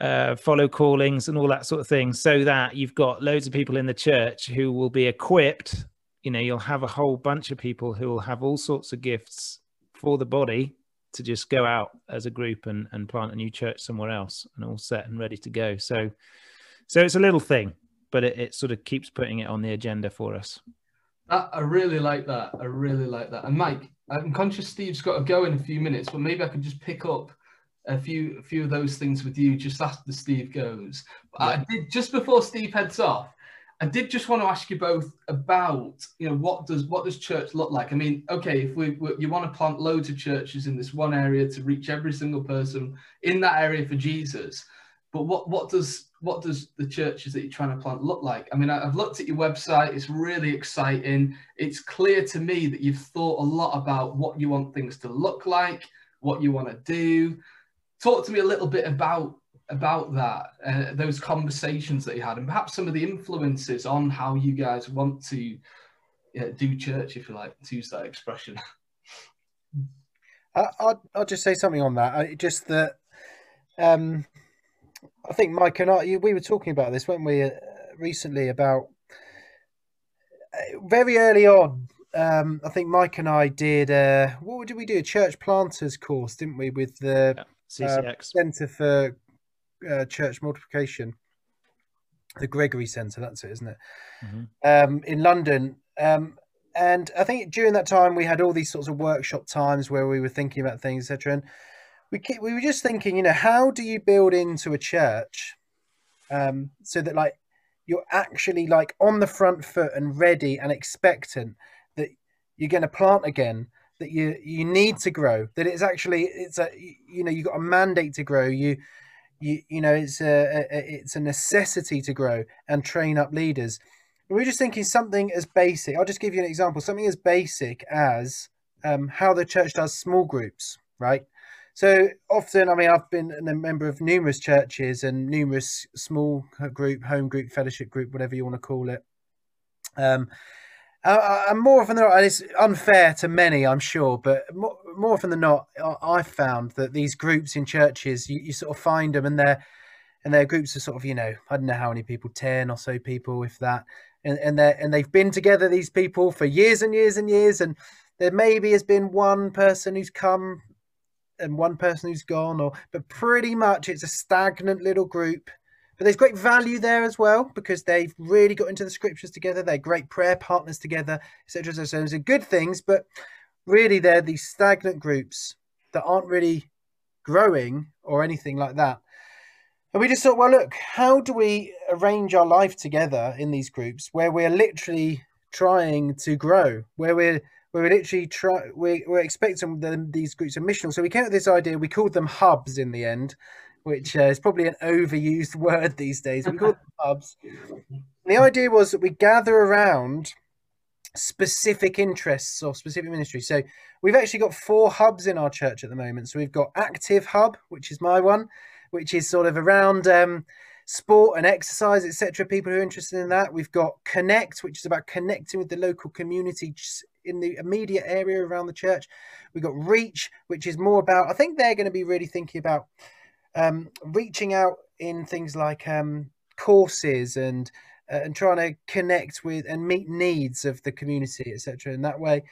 uh, follow callings and all that sort of thing so that you've got loads of people in the church who will be equipped you know you'll have a whole bunch of people who will have all sorts of gifts for the body to just go out as a group and, and plant a new church somewhere else and all set and ready to go so so it's a little thing but it, it sort of keeps putting it on the agenda for us ah, I really like that. I really like that. And Mike, I'm conscious Steve's got to go in a few minutes, but maybe I could just pick up a few a few of those things with you just after Steve goes. Yeah. I did just before Steve heads off. I did just want to ask you both about you know what does what does church look like? I mean, okay, if we, we you want to plant loads of churches in this one area to reach every single person in that area for Jesus, but what what does what does the churches that you're trying to plant look like? I mean, I've looked at your website. It's really exciting. It's clear to me that you've thought a lot about what you want things to look like, what you want to do. Talk to me a little bit about about that, uh, those conversations that you had, and perhaps some of the influences on how you guys want to yeah, do church, if you like, to use that expression. I, will I'll just say something on that. I, just that um, I think Mike and I, we were talking about this, weren't we, uh, recently about uh, very early on. um, I think Mike and I did. Uh, what did we do? A church planters course, didn't we? With the yeah, CCX uh, Centre for uh, Church Multiplication, the Gregory Centre. That's it, isn't it? Mm-hmm. Um, in London. Um, and I think during that time we had all these sorts of workshop times where we were thinking about things, etc. And we we were just thinking, you know, how do you build into a church um, so that like you're actually like on the front foot and ready and expectant that you're going to plant again that you you need to grow that it's actually it's a you know you've got a mandate to grow you you you know it's a, a it's a necessity to grow and train up leaders. We're just thinking something as basic. I'll just give you an example something as basic as um, how the church does small groups right? So often, I mean, I've been a member of numerous churches and numerous small group, home group, fellowship group, whatever you want to call it. Um, and more often than not, it's unfair to many, I'm sure, but more, more often than not, I've found that these groups in churches, you, you sort of find them, and they're and their groups are sort of, you know, I don't know how many people, ten or so people, if that, and and they and they've been together, these people, for years and years and years, and there maybe has been one person who's come and one person who's gone, or but pretty much it's a stagnant little group. But there's great value there as well because they've really got into the scriptures together. They're great prayer partners together, etc. So those are good things, but really they're these stagnant groups that aren't really growing or anything like that. And we just thought, well, look, how do we arrange our life together in these groups where we're literally trying to grow, where we're we were literally try we we're expecting them, these groups of missional. So we came up with this idea. We called them hubs in the end, which uh, is probably an overused word these days. We call them hubs. And the idea was that we gather around specific interests or specific ministries. So we've actually got four hubs in our church at the moment. So we've got Active Hub, which is my one, which is sort of around um, sport and exercise, etc. People who are interested in that. We've got Connect, which is about connecting with the local community in the immediate area around the church. We've got Reach, which is more about, I think they're going to be really thinking about um, reaching out in things like um, courses and uh, and trying to connect with and meet needs of the community, etc. In that way.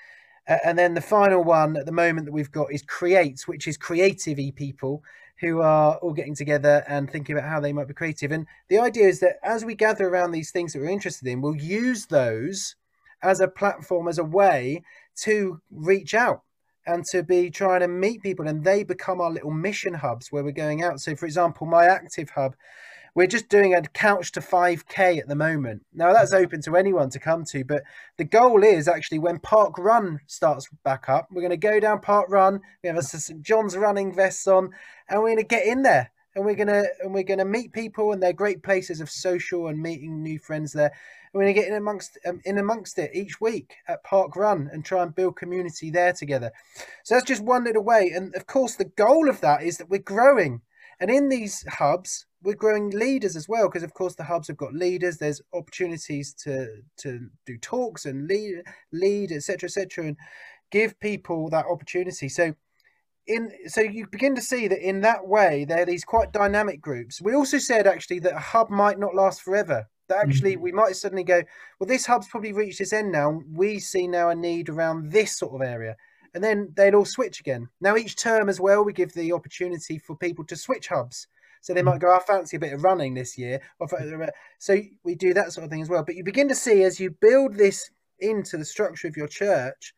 Uh, and then the final one at the moment that we've got is Create, which is creative people who are all getting together and thinking about how they might be creative. And the idea is that as we gather around these things that we're interested in, we'll use those as a platform, as a way to reach out and to be trying to meet people. And they become our little mission hubs where we're going out. So, for example, my active hub, we're just doing a couch to 5K at the moment. Now, that's mm. open to anyone to come to, but the goal is actually when Park Run starts back up, we're going to go down Park Run. We have a St. John's running vests on, and we're going to get in there and we're gonna and we're gonna meet people and they're great places of social and meeting new friends there we're going to get in amongst um, in amongst it each week at Park Run and try and build community there together. So that's just one little way. And of course, the goal of that is that we're growing. And in these hubs, we're growing leaders as well, because of course the hubs have got leaders. There's opportunities to to do talks and lead, lead, etc., etc., and give people that opportunity. So in so you begin to see that in that way there are these quite dynamic groups. We also said actually that a hub might not last forever. That actually, mm-hmm. we might suddenly go, well, this hub's probably reached its end now. We see now a need around this sort of area. And then they'd all switch again. Now, each term as well, we give the opportunity for people to switch hubs. So they might mm-hmm. go, I fancy a bit of running this year. So we do that sort of thing as well. But you begin to see as you build this into the structure of your church,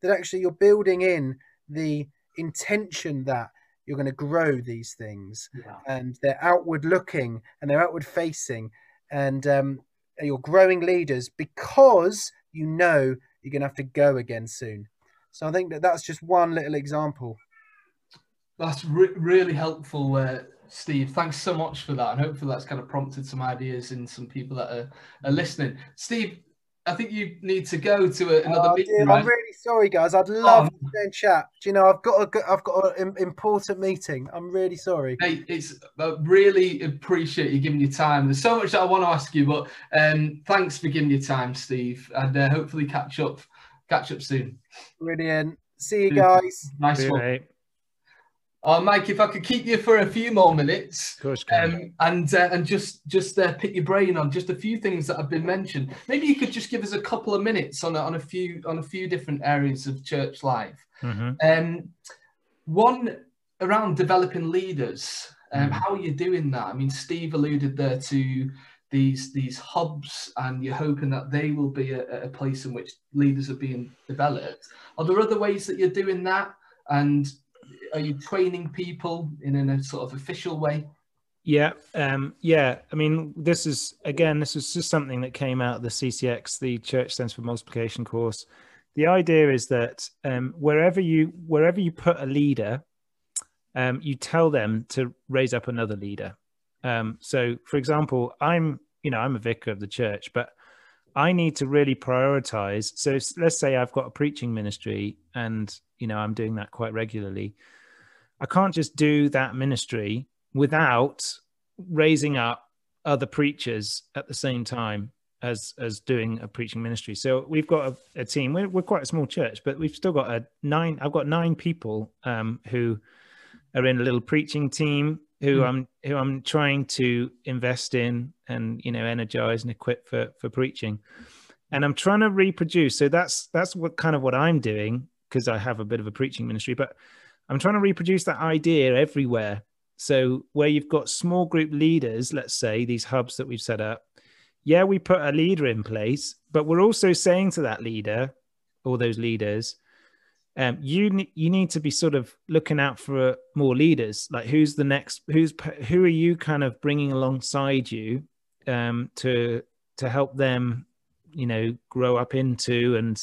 that actually you're building in the intention that you're going to grow these things yeah. and they're outward looking and they're outward facing and um, you're growing leaders because you know you're going to have to go again soon. So I think that that's just one little example. That's re- really helpful, uh, Steve. Thanks so much for that, and hopefully that's kind of prompted some ideas in some people that are, are listening. Steve, I think you need to go to a, another oh, meeting. right? I'm really sorry, guys. I'd love oh. to stay and chat. Do you know, I've got a, I've got an important meeting. I'm really sorry. Hey, it's I really appreciate you giving your time. There's so much that I want to ask you, but um, thanks for giving your time, Steve, and uh, hopefully catch up, catch up soon. Brilliant. See you guys. Nice one. Oh, Mike, if I could keep you for a few more minutes, of course, um, and uh, and just just uh, pick your brain on just a few things that have been mentioned. Maybe you could just give us a couple of minutes on a, on a few on a few different areas of church life. Mm-hmm. Um, one around developing leaders. Um, mm-hmm. How are you doing that? I mean, Steve alluded there to these these hubs, and you're hoping that they will be a, a place in which leaders are being developed. Are there other ways that you're doing that? And are you training people in, a sort of official way? Yeah, um, yeah. I mean, this is again, this was just something that came out of the CCX, the Church Centre for Multiplication course. The idea is that um, wherever you wherever you put a leader, um, you tell them to raise up another leader. Um, so, for example, I'm you know I'm a vicar of the church, but I need to really prioritize. So, let's say I've got a preaching ministry, and you know I'm doing that quite regularly I can't just do that ministry without raising up other preachers at the same time as as doing a preaching ministry. So we've got a, a team. We're, we're, quite a small church, but we've still got a nine. I've got nine people um, who are in a little preaching team who mm. I'm who I'm trying to invest in and you know energize and equip for for preaching. And I'm trying to reproduce. So that's that's what kind of what I'm doing because I have a bit of a preaching ministry, but I'm trying to reproduce that idea everywhere. So where you've got small group leaders, let's say these hubs that we've set up, yeah, we put a leader in place, but we're also saying to that leader or those leaders, um, you you need to be sort of looking out for more leaders. Like who's the next? Who's who are you kind of bringing alongside you um, to to help them, you know, grow up into and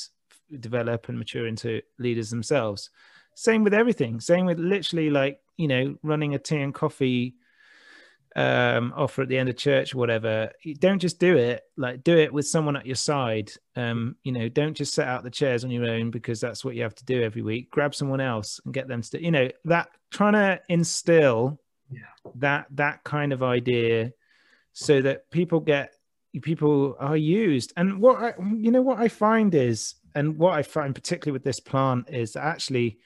develop and mature into leaders themselves. Same with everything. Same with literally like, you know, running a tea and coffee um offer at the end of church or whatever don't just do it like do it with someone at your side um you know don't just set out the chairs on your own because that's what you have to do every week grab someone else and get them to you know that trying to instill yeah. that that kind of idea so that people get people are used and what I, you know what i find is and what i find particularly with this plant is actually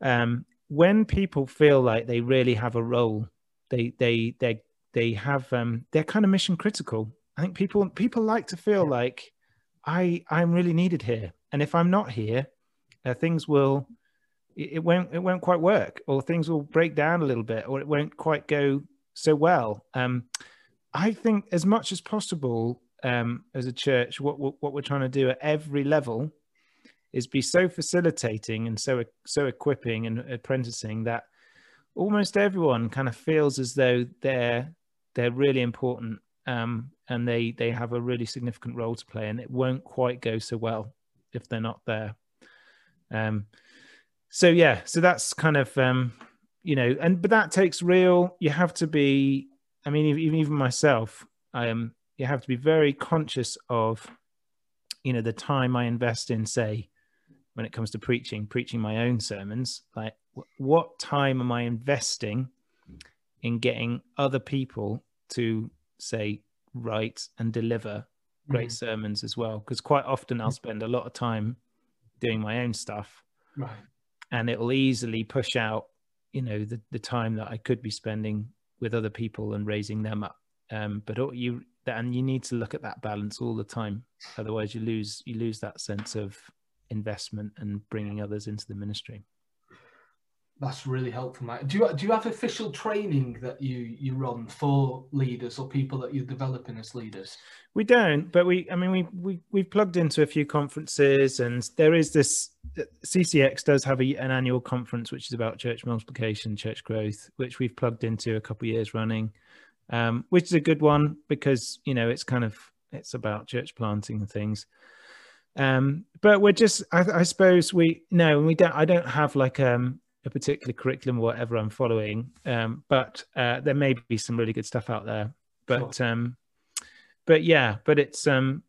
um, when people feel like they really have a role, they they they they have um, they're kind of mission critical. I think people people like to feel yeah. like I I'm really needed here, and if I'm not here, uh, things will it, it won't it won't quite work, or things will break down a little bit, or it won't quite go so well. Um, I think as much as possible um, as a church, what what we're trying to do at every level is be so facilitating and so so equipping and apprenticing that almost everyone kind of feels as though they're they're really important um, and they they have a really significant role to play and it won't quite go so well if they're not there. Um, so yeah so that's kind of um, you know and but that takes real you have to be i mean even even myself i am you have to be very conscious of you know the time i invest in say when it comes to preaching, preaching my own sermons, like what time am I investing in getting other people to say, write and deliver great mm sermons as well? Because quite often I'll spend a lot of time doing my own stuff. Right. And it will easily push out, you know, the, the time that I could be spending with other people and raising them up. Um, but you and you need to look at that balance all the time. Otherwise, you lose you lose that sense of investment and bringing others into the ministry. That's really helpful, Mike. Do you do you have official training that you you run for leaders or people that you're developing as leaders? We don't, but we I mean we we we've plugged into a few conferences, and there is this CCX does have a, an annual conference which is about church multiplication, church growth, which we've plugged into a couple of years running, um, which is a good one because you know it's kind of it's about church planting and things. Um, but we're just, I, I, suppose we no, and we don't. I don't have like um, a particular curriculum or whatever I'm following. Um, but uh, there may be some really good stuff out there. But sure. um, but yeah, but it's um,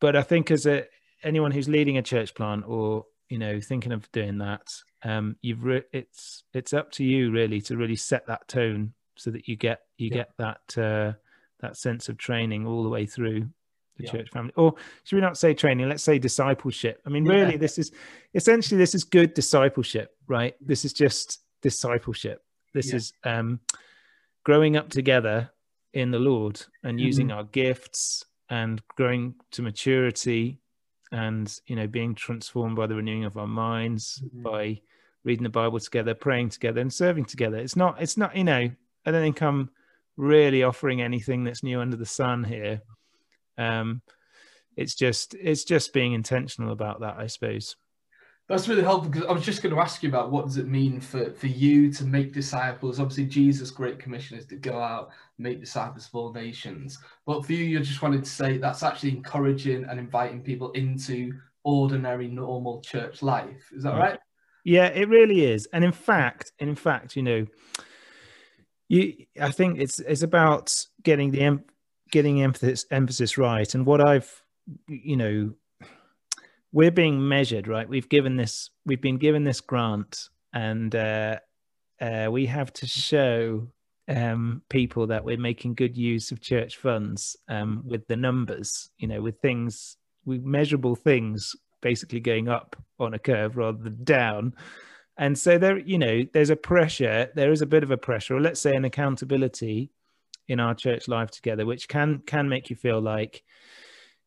but I think as a anyone who's leading a church plant or you know thinking of doing that, um, you've re- it's it's up to you really to really set that tone so that you get you yeah. get that uh, that sense of training all the way through the yeah. church family or should we not say training let's say discipleship i mean really yeah. this is essentially this is good discipleship right this is just discipleship. This yeah. is um, growing up together in the Lord and using mm-hmm. our gifts and growing to maturity and you know being transformed by the renewing of our minds mm-hmm. by reading the bible together praying together and serving together it's not it's not you know i don't think i'm really offering anything that's new under the sun here um it's just it's just being intentional about that i suppose that's really helpful because I was just going to ask you about what does it mean for, for you to make disciples. Obviously, Jesus' great commission is to go out, make disciples of all nations. But for you, you just wanted to say that's actually encouraging and inviting people into ordinary, normal church life. Is that mm. right? Yeah, it really is. And in fact, in fact, you know, you I think it's it's about getting the getting emphasis emphasis right. And what I've you know we're being measured, right? We've given this, we've been given this grant, and uh, uh, we have to show um, people that we're making good use of church funds um, with the numbers, you know, with things, with measurable things basically going up on a curve rather than down. And so there, you know, there's a pressure, there is a bit of a pressure, or let's say an accountability in our church life together, which can can make you feel like,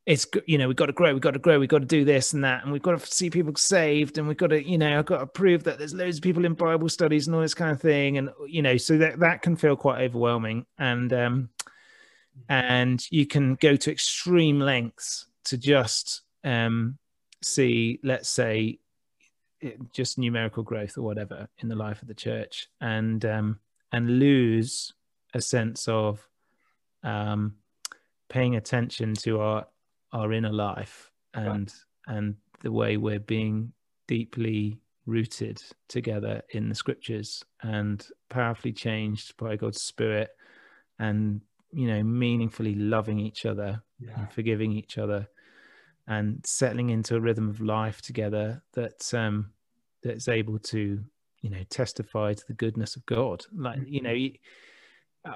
it's you know we've got to grow we've got to grow we've got to do this and that and we've got to see people saved and we've got to you know i've got to prove that there's loads of people in bible studies and all this kind of thing and you know so that that can feel quite overwhelming and um and you can go to extreme lengths to just um see let's say just numerical growth or whatever in the life of the church and um and lose a sense of um paying attention to our our inner life and right. and the way we're being deeply rooted together in the scriptures and powerfully changed by God's spirit and you know meaningfully loving each other yeah. and forgiving each other and settling into a rhythm of life together that um that's able to you know testify to the goodness of God like you know.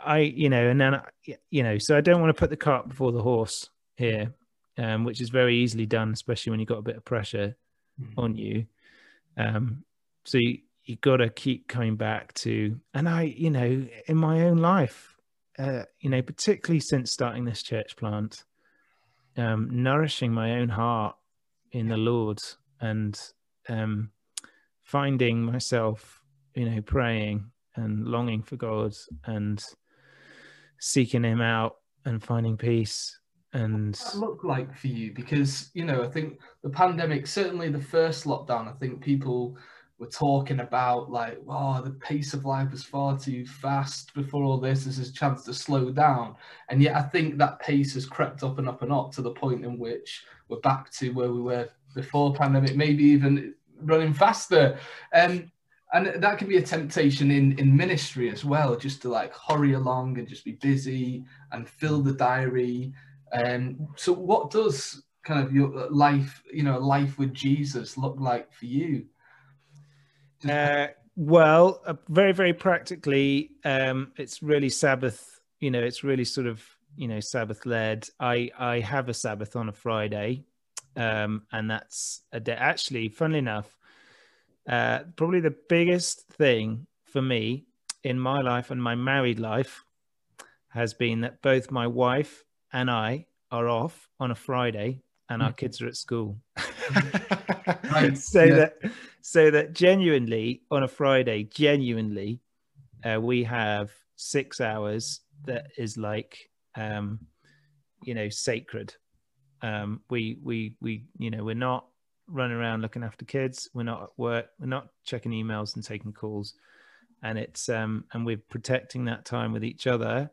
I you know and then you know so I don't want to put the cart before the horse here um, which is very easily done, especially when you've got a bit of pressure mm-hmm. on you. Um, so you, you got to keep coming back to, and I, you know, in my own life, uh, you know, particularly since starting this church plant, um, nourishing my own heart in the Lord and um, finding myself, you know, praying and longing for God and seeking Him out and finding peace and look like for you? Because you know i think the pandemic certainly the first lockdown i think people were talking about like oh the pace of life was far too fast before all this. There's a chance to slow down. And yet i think that pace has crept up and up and up to the point in which we're back to where we were before pandemic maybe even running faster. Um, and that can be a temptation in in ministry as well just to like hurry along and just be busy and fill the diary um, so what does kind of your life, you know, life with Jesus look like for you? Uh, well, uh, very, very practically, um, it's really Sabbath, you know, it's really sort of, you know, Sabbath led. I, I have a Sabbath on a Friday. Um, and that's a day. Actually, funnily enough, uh, probably the biggest thing for me in my life and my married life has been that both my wife and I are off on a Friday and our kids are at school. right. so yeah. that so that genuinely on a Friday, genuinely, uh, we have six hours that is like um, you know sacred. Um, we we we you know we're not running around looking after kids. We're not at work. We're not checking emails and taking calls, and it's um, and we're protecting that time with each other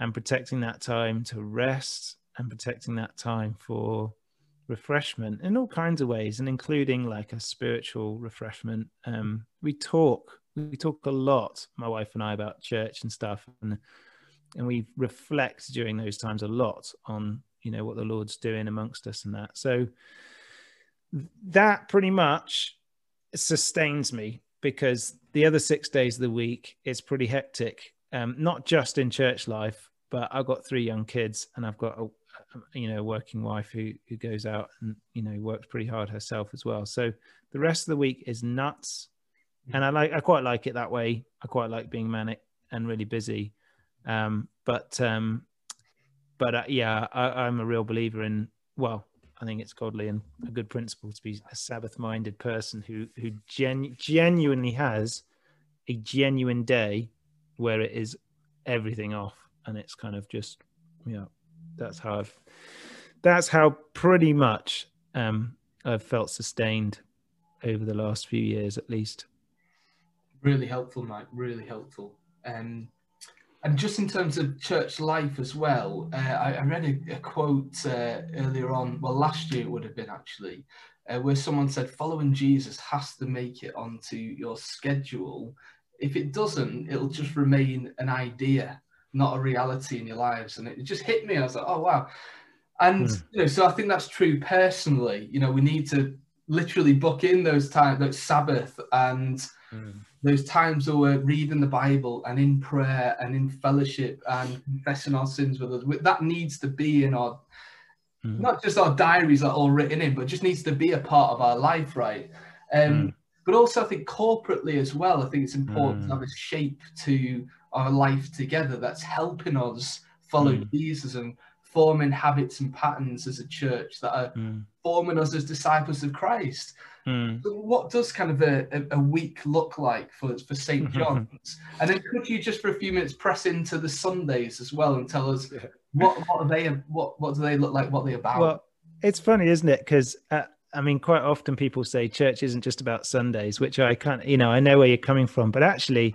and protecting that time to rest and protecting that time for refreshment in all kinds of ways and including like a spiritual refreshment um we talk we talk a lot my wife and i about church and stuff and and we reflect during those times a lot on you know what the lord's doing amongst us and that so that pretty much sustains me because the other six days of the week is pretty hectic um, not just in church life, but I've got three young kids and I've got a you know working wife who who goes out and you know works pretty hard herself as well. So the rest of the week is nuts, and I like I quite like it that way. I quite like being manic and really busy. Um, but um, but uh, yeah, I, I'm a real believer in well, I think it's godly and a good principle to be a Sabbath-minded person who who genu- genuinely has a genuine day where it is everything off and it's kind of just you know that's how I've that's how pretty much um, I've felt sustained over the last few years at least. Really helpful, Mike. Really helpful. Um, and just in terms of church life as well, uh, I, I, read a, a quote uh, earlier on, well, last year it would have been actually, uh, where someone said, following Jesus has to make it onto your schedule. If it doesn't, it'll just remain an idea, not a reality in your lives. And it just hit me. I was like, oh, wow. And, mm. you know, so I think that's true personally. You know, we need to literally book in those times, those Sabbath and mm those times where we're reading the Bible and in prayer and in fellowship and confessing our sins with us. That needs to be in our, mm. not just our diaries are all written in, but just needs to be a part of our life, right? Um, mm. But also, I think corporately as well, I think it's important mm. to have a shape to our life together that's helping us follow mm. Jesus and forming habits and patterns as a church that are mm. forming us as disciples of Christ. Mm. So what does kind of a, a, week look like for, for St. John's? and then could you just for a few minutes press into the Sundays as well and tell us what, what are they, what, what do they look like, what are they about? Well, it's funny, isn't it? Because uh, I mean, quite often people say church isn't just about Sundays, which I can't, you know, I know where you're coming from, but actually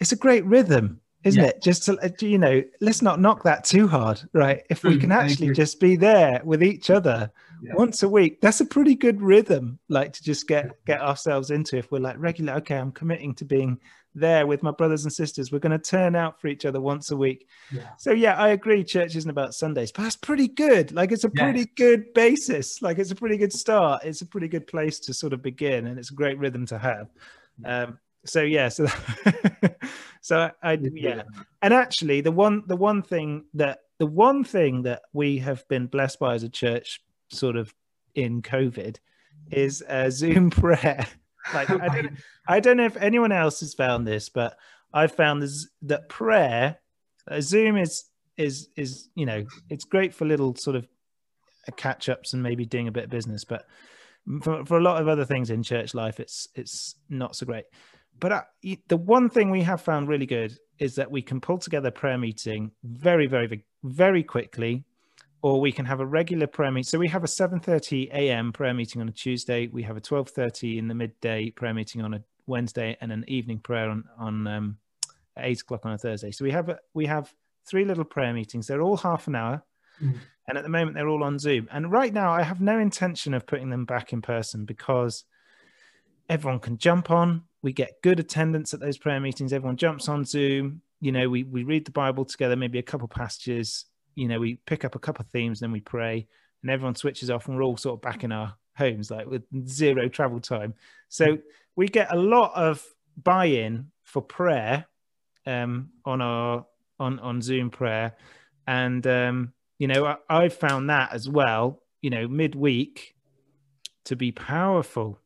it's a great rhythm isn't yeah. it? Just to, you know, let's not knock that too hard, right? If we can actually just be there with each other yeah. once a week, that's a pretty good rhythm, like to just get get ourselves into. If we're like regular, okay, I'm committing to being there with my brothers and sisters. We're going to turn out for each other once a week. Yeah. So yeah, I agree. Church isn't about Sundays, but that's pretty good. Like it's a pretty good basis. Like it's a pretty good start. It's a pretty good place to sort of begin, and it's a great rhythm to have. Um, so yeah so so I, I yeah. and actually the one the one thing that the one thing that we have been blessed by as a church sort of in covid is a zoom prayer. Like I don't, I don't know if anyone else has found this but i've found this that prayer uh, zoom is is is you know it's great for little sort of catch ups and maybe doing a bit of business but for, for a lot of other things in church life it's it's not so great but uh, the one thing we have found really good is that we can pull together a prayer meeting very, very, very quickly, or we can have a regular prayer meeting. So we have a 7:30 a.m. prayer meeting on a Tuesday. We have a 12:30 in the midday prayer meeting on a Wednesday, and an evening prayer on on um, eight o'clock on a Thursday. So we have a, we have three little prayer meetings. They're all half an hour. Mm. And at the moment, they're all on Zoom. And right now, I have no intention of putting them back in person because everyone can jump on we get good attendance at those prayer meetings. Everyone jumps on Zoom. You know, we, we read the Bible together, maybe a couple passages. You know, we pick up a couple of themes, then we pray, and everyone switches off, and we're all sort of back in our homes, like with zero travel time. So we get a lot of buy-in for prayer um, on our on on Zoom prayer, and um, you know, I, I've found that as well. You know, midweek to be powerful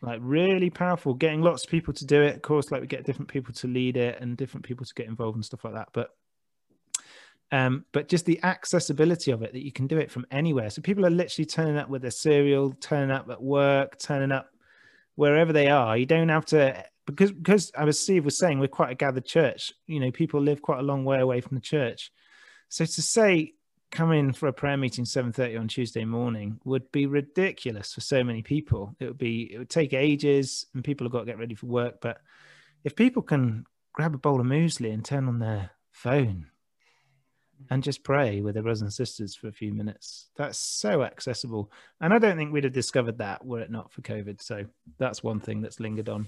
like really powerful getting lots of people to do it. Of course like we get different people to lead it and different people to get involved and stuff like that but um but just the accessibility of it that you can do it from anywhere. So people are literally turning up with their cereal turning up at work turning up wherever they are. You don't have to because because as steve was saying we're quite a gathered church. You know people live quite a long way away from the church. So to say come in for a prayer meeting 7.30 on tuesday morning would be ridiculous for so many people. It would be it would take ages and people have got to get ready for work. But if people can grab a bowl of muesli and turn on their phone and just pray with their brothers and sisters for a few minutes that's so accessible and i don't think we'd have discovered that were it not for covid so that's one thing that's lingered on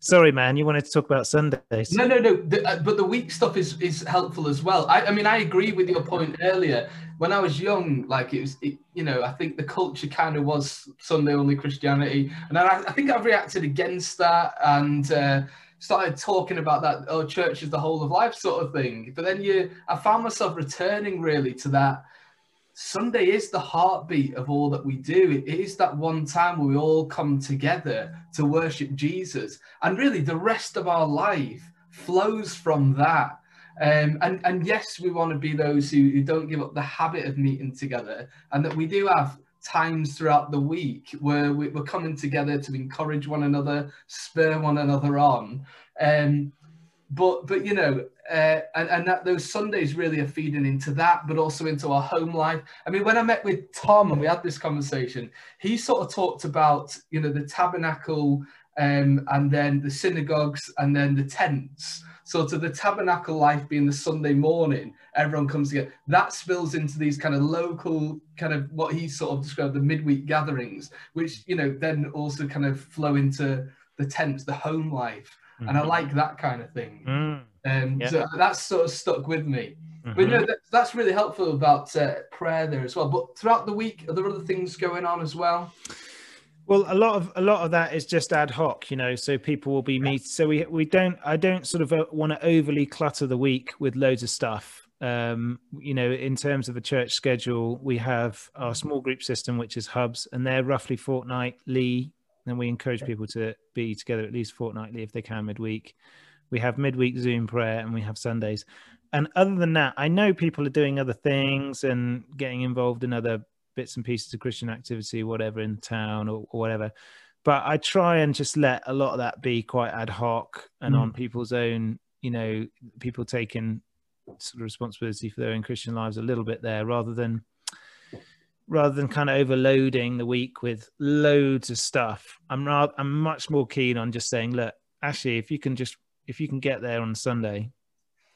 Sorry, man. You wanted to talk about Sundays. No, no, no. The, uh, but the week stuff is is helpful as well. I, I mean, I agree with your point earlier. When I was young, like it was, it, you know, I think the culture kind of was Sunday only Christianity, and I, I think I've reacted against that and. Uh, started talking about that oh church is the whole of life sort of thing but then you i found myself returning really to that Sunday is the heartbeat of all that we do. It is that one time where we all come together to worship Jesus. And really, the rest of our life flows from that. Um, and, and yes, we want to be those who, who don't give up the habit of meeting together and that we do have times throughout the week where we, are coming together to encourage one another, spur one another on. Um, but but you know, uh, and and that those Sundays really are feeding into that, but also into our home life. I mean, when I met with Tom and we had this conversation, he sort of talked about you know the tabernacle um, and then the synagogues and then the tents. So to the tabernacle life being the Sunday morning, everyone comes together. That spills into these kind of local, kind of what he sort of described the midweek gatherings, which you know then also kind of flow into the tents, the home life, mm-hmm. and I mm-hmm. like that kind of thing. Mm. Um, yeah. So that's sort of stuck with me. Mm-hmm. But you know, that, that's really helpful about uh, prayer there as well. But throughout the week, are there other things going on as well? Well, a lot of a lot of that is just ad hoc, you know. So people will be meet. So we we don't. I don't sort of uh, want to overly clutter the week with loads of stuff. Um, you know, in terms of a church schedule, we have our small group system, which is hubs, and they're roughly fortnightly. And we encourage people to be together at least fortnightly if they can midweek. We have midweek Zoom prayer, and we have Sundays. And other than that, I know people are doing other things and getting involved in other bits and pieces of Christian activity, whatever in town or, or whatever. But I try and just let a lot of that be quite ad hoc and mm. on people's own, you know, people taking sort of responsibility for their own Christian lives a little bit there rather than rather than kind of overloading the week with loads of stuff. I'm rather, I'm much more keen on just saying, look, actually, if you can just if you can get there on Sunday,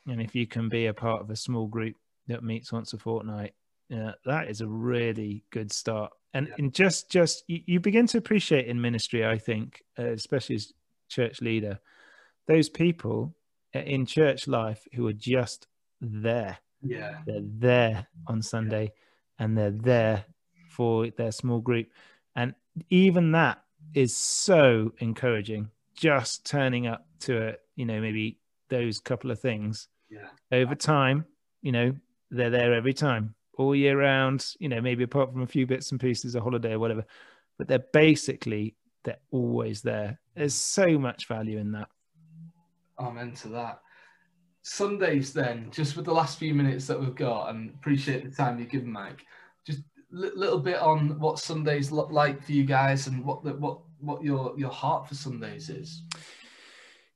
and if you can be a part of a small group that meets once a fortnight, yeah, that is a really good start. And, yeah. and just just you, you, begin to appreciate in ministry, I think, uh, especially as church leader, those people in church life who are just there. Yeah, they're there on Sunday, yeah. and they're there for their small group, and even that is so encouraging. Just turning up to it, you know, maybe those couple of things. Yeah. Over time, you know, they're there every time all year round, you know, maybe apart from a few bits and pieces, a holiday or whatever, but they're basically, they're always there. There's so much value in that. Amen to that. Sundays, then, just with the last few minutes that we've got, and appreciate the time you've given, Mike. Just a li- little bit on what Sundays look like for you guys, and what the, what what your your heart for Sundays is.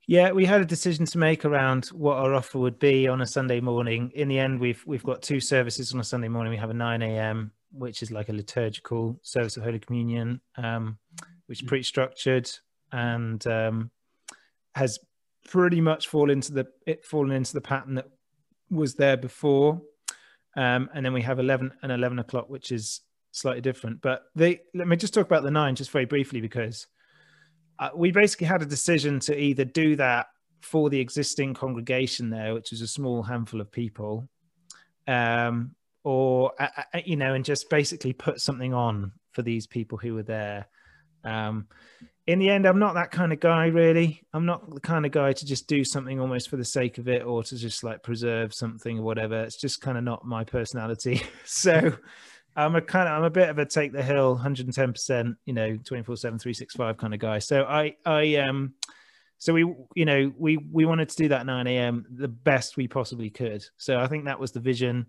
Yeah, we had a decision to make around what our offer would be on a Sunday morning. In the end, we've we've got two services on a Sunday morning. We have a 9 a.m., which is like a liturgical service of Holy Communion, um, which is pretty structured and um, has pretty much fallen into the it fallen into the pattern that was there before. Um, and then we have 11 and 11 o'clock, which is slightly different. But they let me just talk about the nine just very briefly because uh, we basically had a decision to either do that for the existing congregation there, which is a small handful of people, um, or uh, uh, you know, and just basically put something on for these people who were there. Um, in the end, I'm not that kind of guy, really. I'm not the kind of guy to just do something almost for the sake of it or to just like preserve something or whatever. It's just kind of not my personality. so I'm a kind of I'm a bit of a take the hill, 110 percent, you know, 24 7 365 kind of guy. So I I um so we you know we we wanted to do that 9 a.m. the best we possibly could. So I think that was the vision.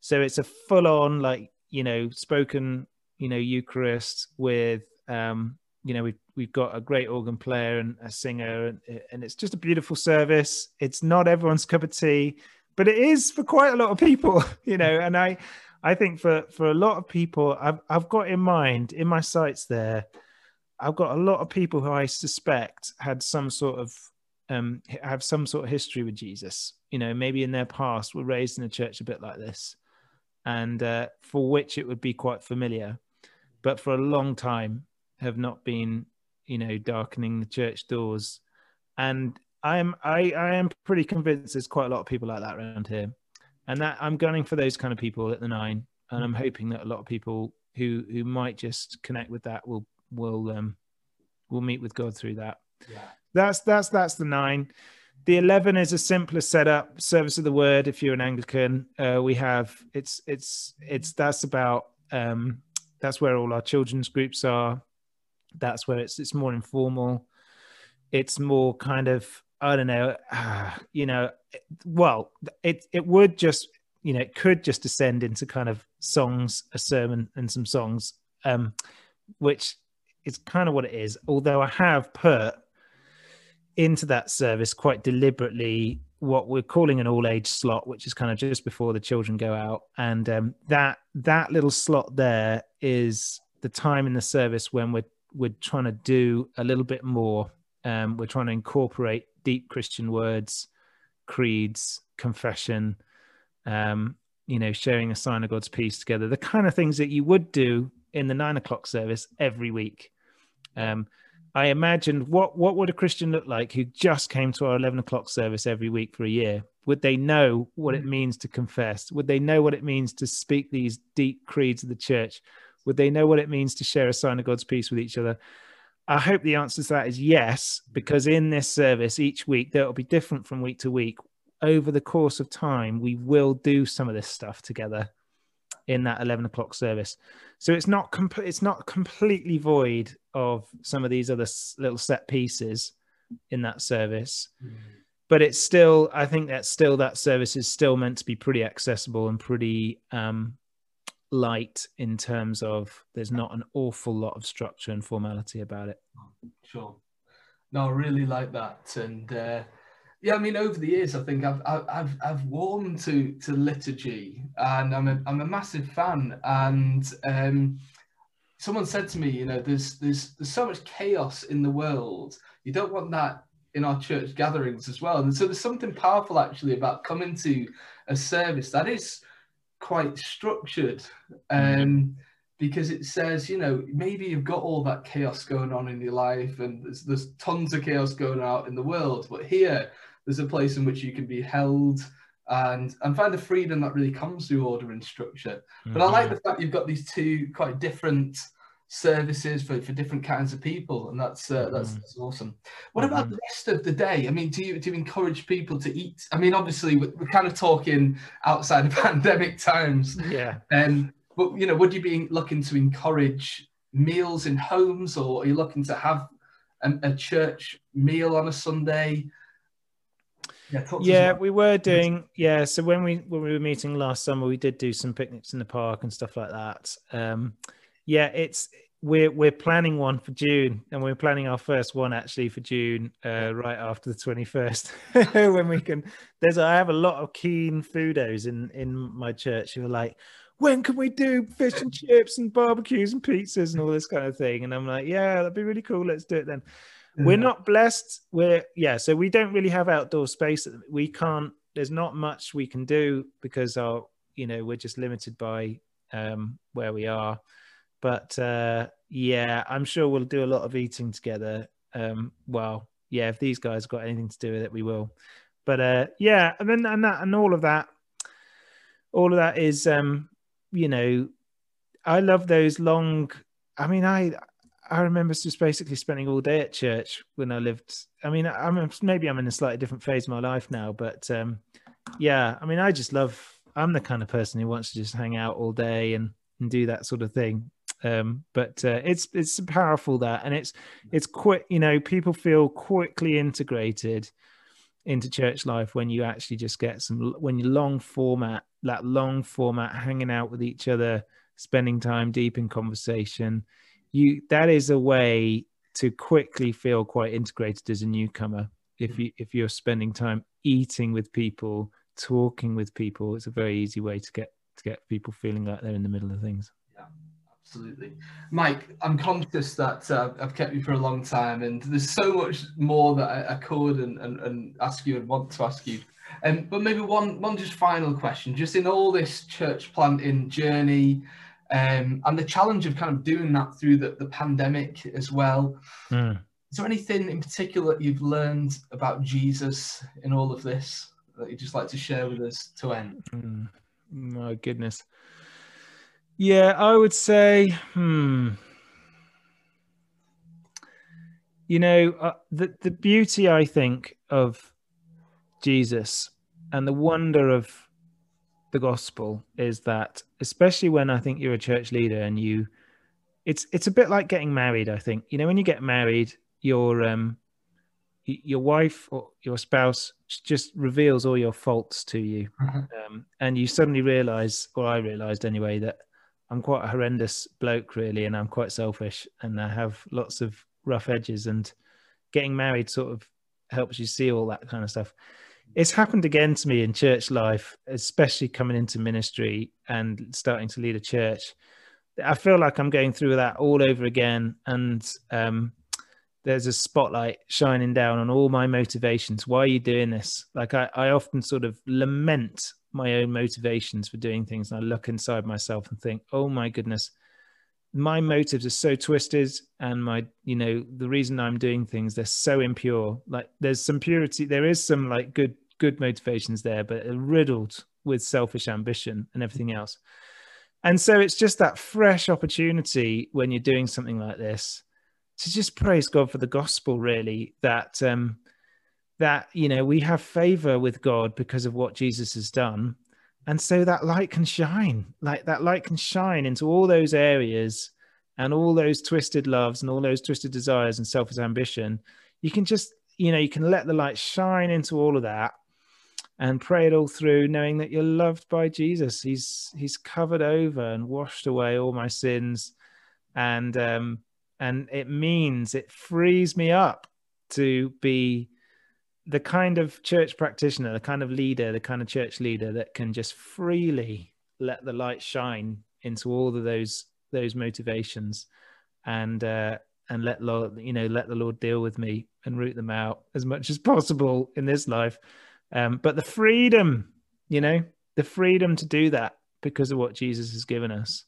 So it's a full on like you know spoken you know Eucharist with um you know we've we've got a great organ player and a singer and, and it's just a beautiful service. It's not everyone's cup of tea, but it is for quite a lot of people, you know. And I I think for for a lot of people, I've I've got in mind in my sights there, I've got a lot of people who I suspect had some sort of um have some sort of history with Jesus. You know, maybe in their past were raised in a church a bit like this, and uh, for which it would be quite familiar, but for a long time have not been, you know, darkening the church doors. And I am I I am pretty convinced there's quite a lot of people like that around here and that I'm gunning for those kind of people at the nine, and I'm hoping that a lot of people who who might just connect with that will will um will meet with God through that. Yeah. That's that's that's the nine. the 11 is a simpler setup service of the word if you're an anglican uh, we have it's it's it's that's about um that's where all our children's groups are that's where it's it's more informal it's more kind of i don't know uh, you know well it it would just you know it could just descend into kind of songs a sermon and some songs um which is kind of what it is. Although i have put into that service quite deliberately what we're calling an all age slot which is kind of just before the children go out. And um, that that little slot there is the time in the service when we're we're trying to do a little bit more um, we're trying to incorporate deep christian words creeds confession um, you know sharing a sign of god's peace together the kind of things that you would do in the nine o'clock service every week um, I imagined what what would a Christian look like who just came to our eleven o'clock service every week for a year? Would they know what it mm. means to confess? Would they know what it means to speak these deep creeds of the church? Would they know what it means to share a sign of God's peace with each other? I hope the answer to that is yes, because in this service each week that will be different from week to week. Over the course of time, we will do some of this stuff together in that 11 o'clock service. So it's not com- it's not completely void of some of these other s- little set pieces in that service. Mm. But it's still, I think that still that service is still meant to be pretty accessible and pretty um, light in terms of there's not an awful lot of structure and formality about it. Sure. No, I really like that. And uh, yeah, I mean, over the years, I think I've I've I've warmed to to liturgy, and I'm a I'm a massive fan. And um, someone said to me, you know, there's there's there's so much chaos in the world. You don't want that in our church gatherings as well. And so there's something powerful actually about coming to a service that is quite structured. Mm-hmm. Um, because it says, you know, maybe you've got all that chaos going on in your life and there's, there's tons of chaos going out in the world, but here there's a place in which you can be held and and find the freedom that really comes through order and structure. But mm-hmm. I like mm-hmm. the fact you've got these two quite different services for, for different kinds of people, and that's uh, that's, mm-hmm. that's, awesome. What about the rest of the day? I mean, do you do you encourage people to eat? I mean, obviously we're, we're kind of talking outside of pandemic times, yeah. And um, but you know, would you be looking to encourage meals in homes, or are you looking to have a, a church meal on a Sunday? Yeah, yeah we were doing yeah. So when we when we were meeting last summer, we did do some picnics in the park and stuff like that. Um, yeah, it's we're we're planning one for June, and we're planning our first one actually for June, uh, right after the twenty first, when we can. There's I have a lot of keen foodos in in my church who are like, when can we do fish and chips and barbecues and pizzas and all this kind of thing? And I'm like, yeah, that'd be really cool. Let's do it then. We're not blessed. We're yeah, so we don't really have outdoor space. We can't. There's not much we can do because our you know we're just limited by um, where we are. But uh, yeah, I'm sure we'll do a lot of eating together. Um, well, yeah, if these guys got anything to do with it, we will. But uh, yeah, and then and that and all of that, all of that is um, you know, I love those long. I mean, I I remember just basically spending all day at church when I lived. I mean, I'm maybe I'm in a slightly different phase of my life now, but um, yeah, I mean, I just love. I'm the kind of person who wants to just hang out all day and, and do that sort of thing. Um, but uh, it's it's powerful that, and it's it's quick. You know, people feel quickly integrated into church life when you actually just get some when you long format that long format hanging out with each other spending time deep in conversation you that is a way to quickly feel quite integrated as a newcomer if you if you're spending time eating with people talking with people it's a very easy way to get to get people feeling like they're in the middle of things absolutely mike i'm conscious that uh, i've kept you for a long time and there's so much more that i, I could and, and, and ask you and want to ask you um, but maybe one one just final question just in all this church planting journey um, and the challenge of kind of doing that through the, the pandemic as well. Mm. Is there anything in particular that you've learned about Jesus in all of this that you'd just like to share with us to end? Mm. My goodness. Yeah, I would say, hmm. You know, uh, the the beauty I think of Jesus and the wonder of the gospel is that, especially when I think you're a church leader and you, it's it's a bit like getting married. I think you know when you get married, your um, your wife or your spouse just reveals all your faults to you, mm-hmm. um, and you suddenly realize, or I realized anyway, that I'm quite a horrendous bloke, really, and I'm quite selfish, and I have lots of rough edges. And getting married sort of helps you see all that kind of stuff. It's happened again to me in church life, especially coming into ministry and starting to lead a church. I feel like I'm going through that all over again, and um, there's a spotlight shining down on all my motivations. Why are you doing this? Like I, I often sort of lament my own motivations for doing things, and I look inside myself and think, "Oh my goodness, my motives are so twisted and my you know the reason i'm doing things they're so impure. Like there's some purity there is some like good good motivations there but riddled with selfish ambition and everything else. And so it's just that fresh opportunity when you're doing something like this to just praise god for the gospel really that um that you know we have favor with god because of what jesus has done. And so that light can shine like that light can shine into all those areas and all those twisted loves and all those twisted desires and selfish ambition you can just you know you can let the light shine into all of that and pray it all through knowing that you're loved by jesus. He's he's covered over and washed away all my sins. And um and it means it frees me up to be the kind of church practitioner, the kind of leader, the kind of church leader that can just freely let the light shine into all of those those motivations, and uh, and let Lord, you know, let the Lord deal with me and root them out as much as possible in this life. Um, but the freedom, you know, the freedom to do that because of what Jesus has given us,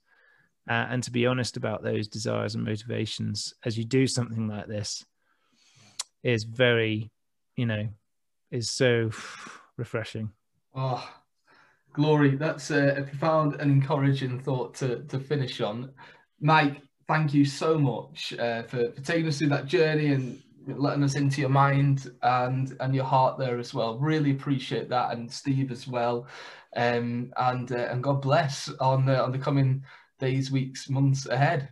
uh, and to be honest about those desires and motivations as you do something like this, is very you know, is so refreshing. Oh, glory. That's a, a, profound and encouraging thought to, to finish on. Mike, thank you so much uh, for, for taking us through that journey and letting us into your mind and and your heart there as well. Really appreciate that, and Steve as well. Um, and uh, and God bless on the on the coming days, weeks, months ahead.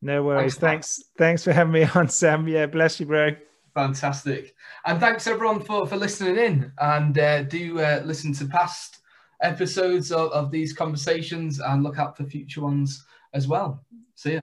No worries. Thanks. Thanks, thanks for having me on, Sam. Yeah, bless you, bro. Fantastic. And thanks everyone for, for listening in. And uh, do uh, listen to past episodes of, of these conversations and look out for future ones as well.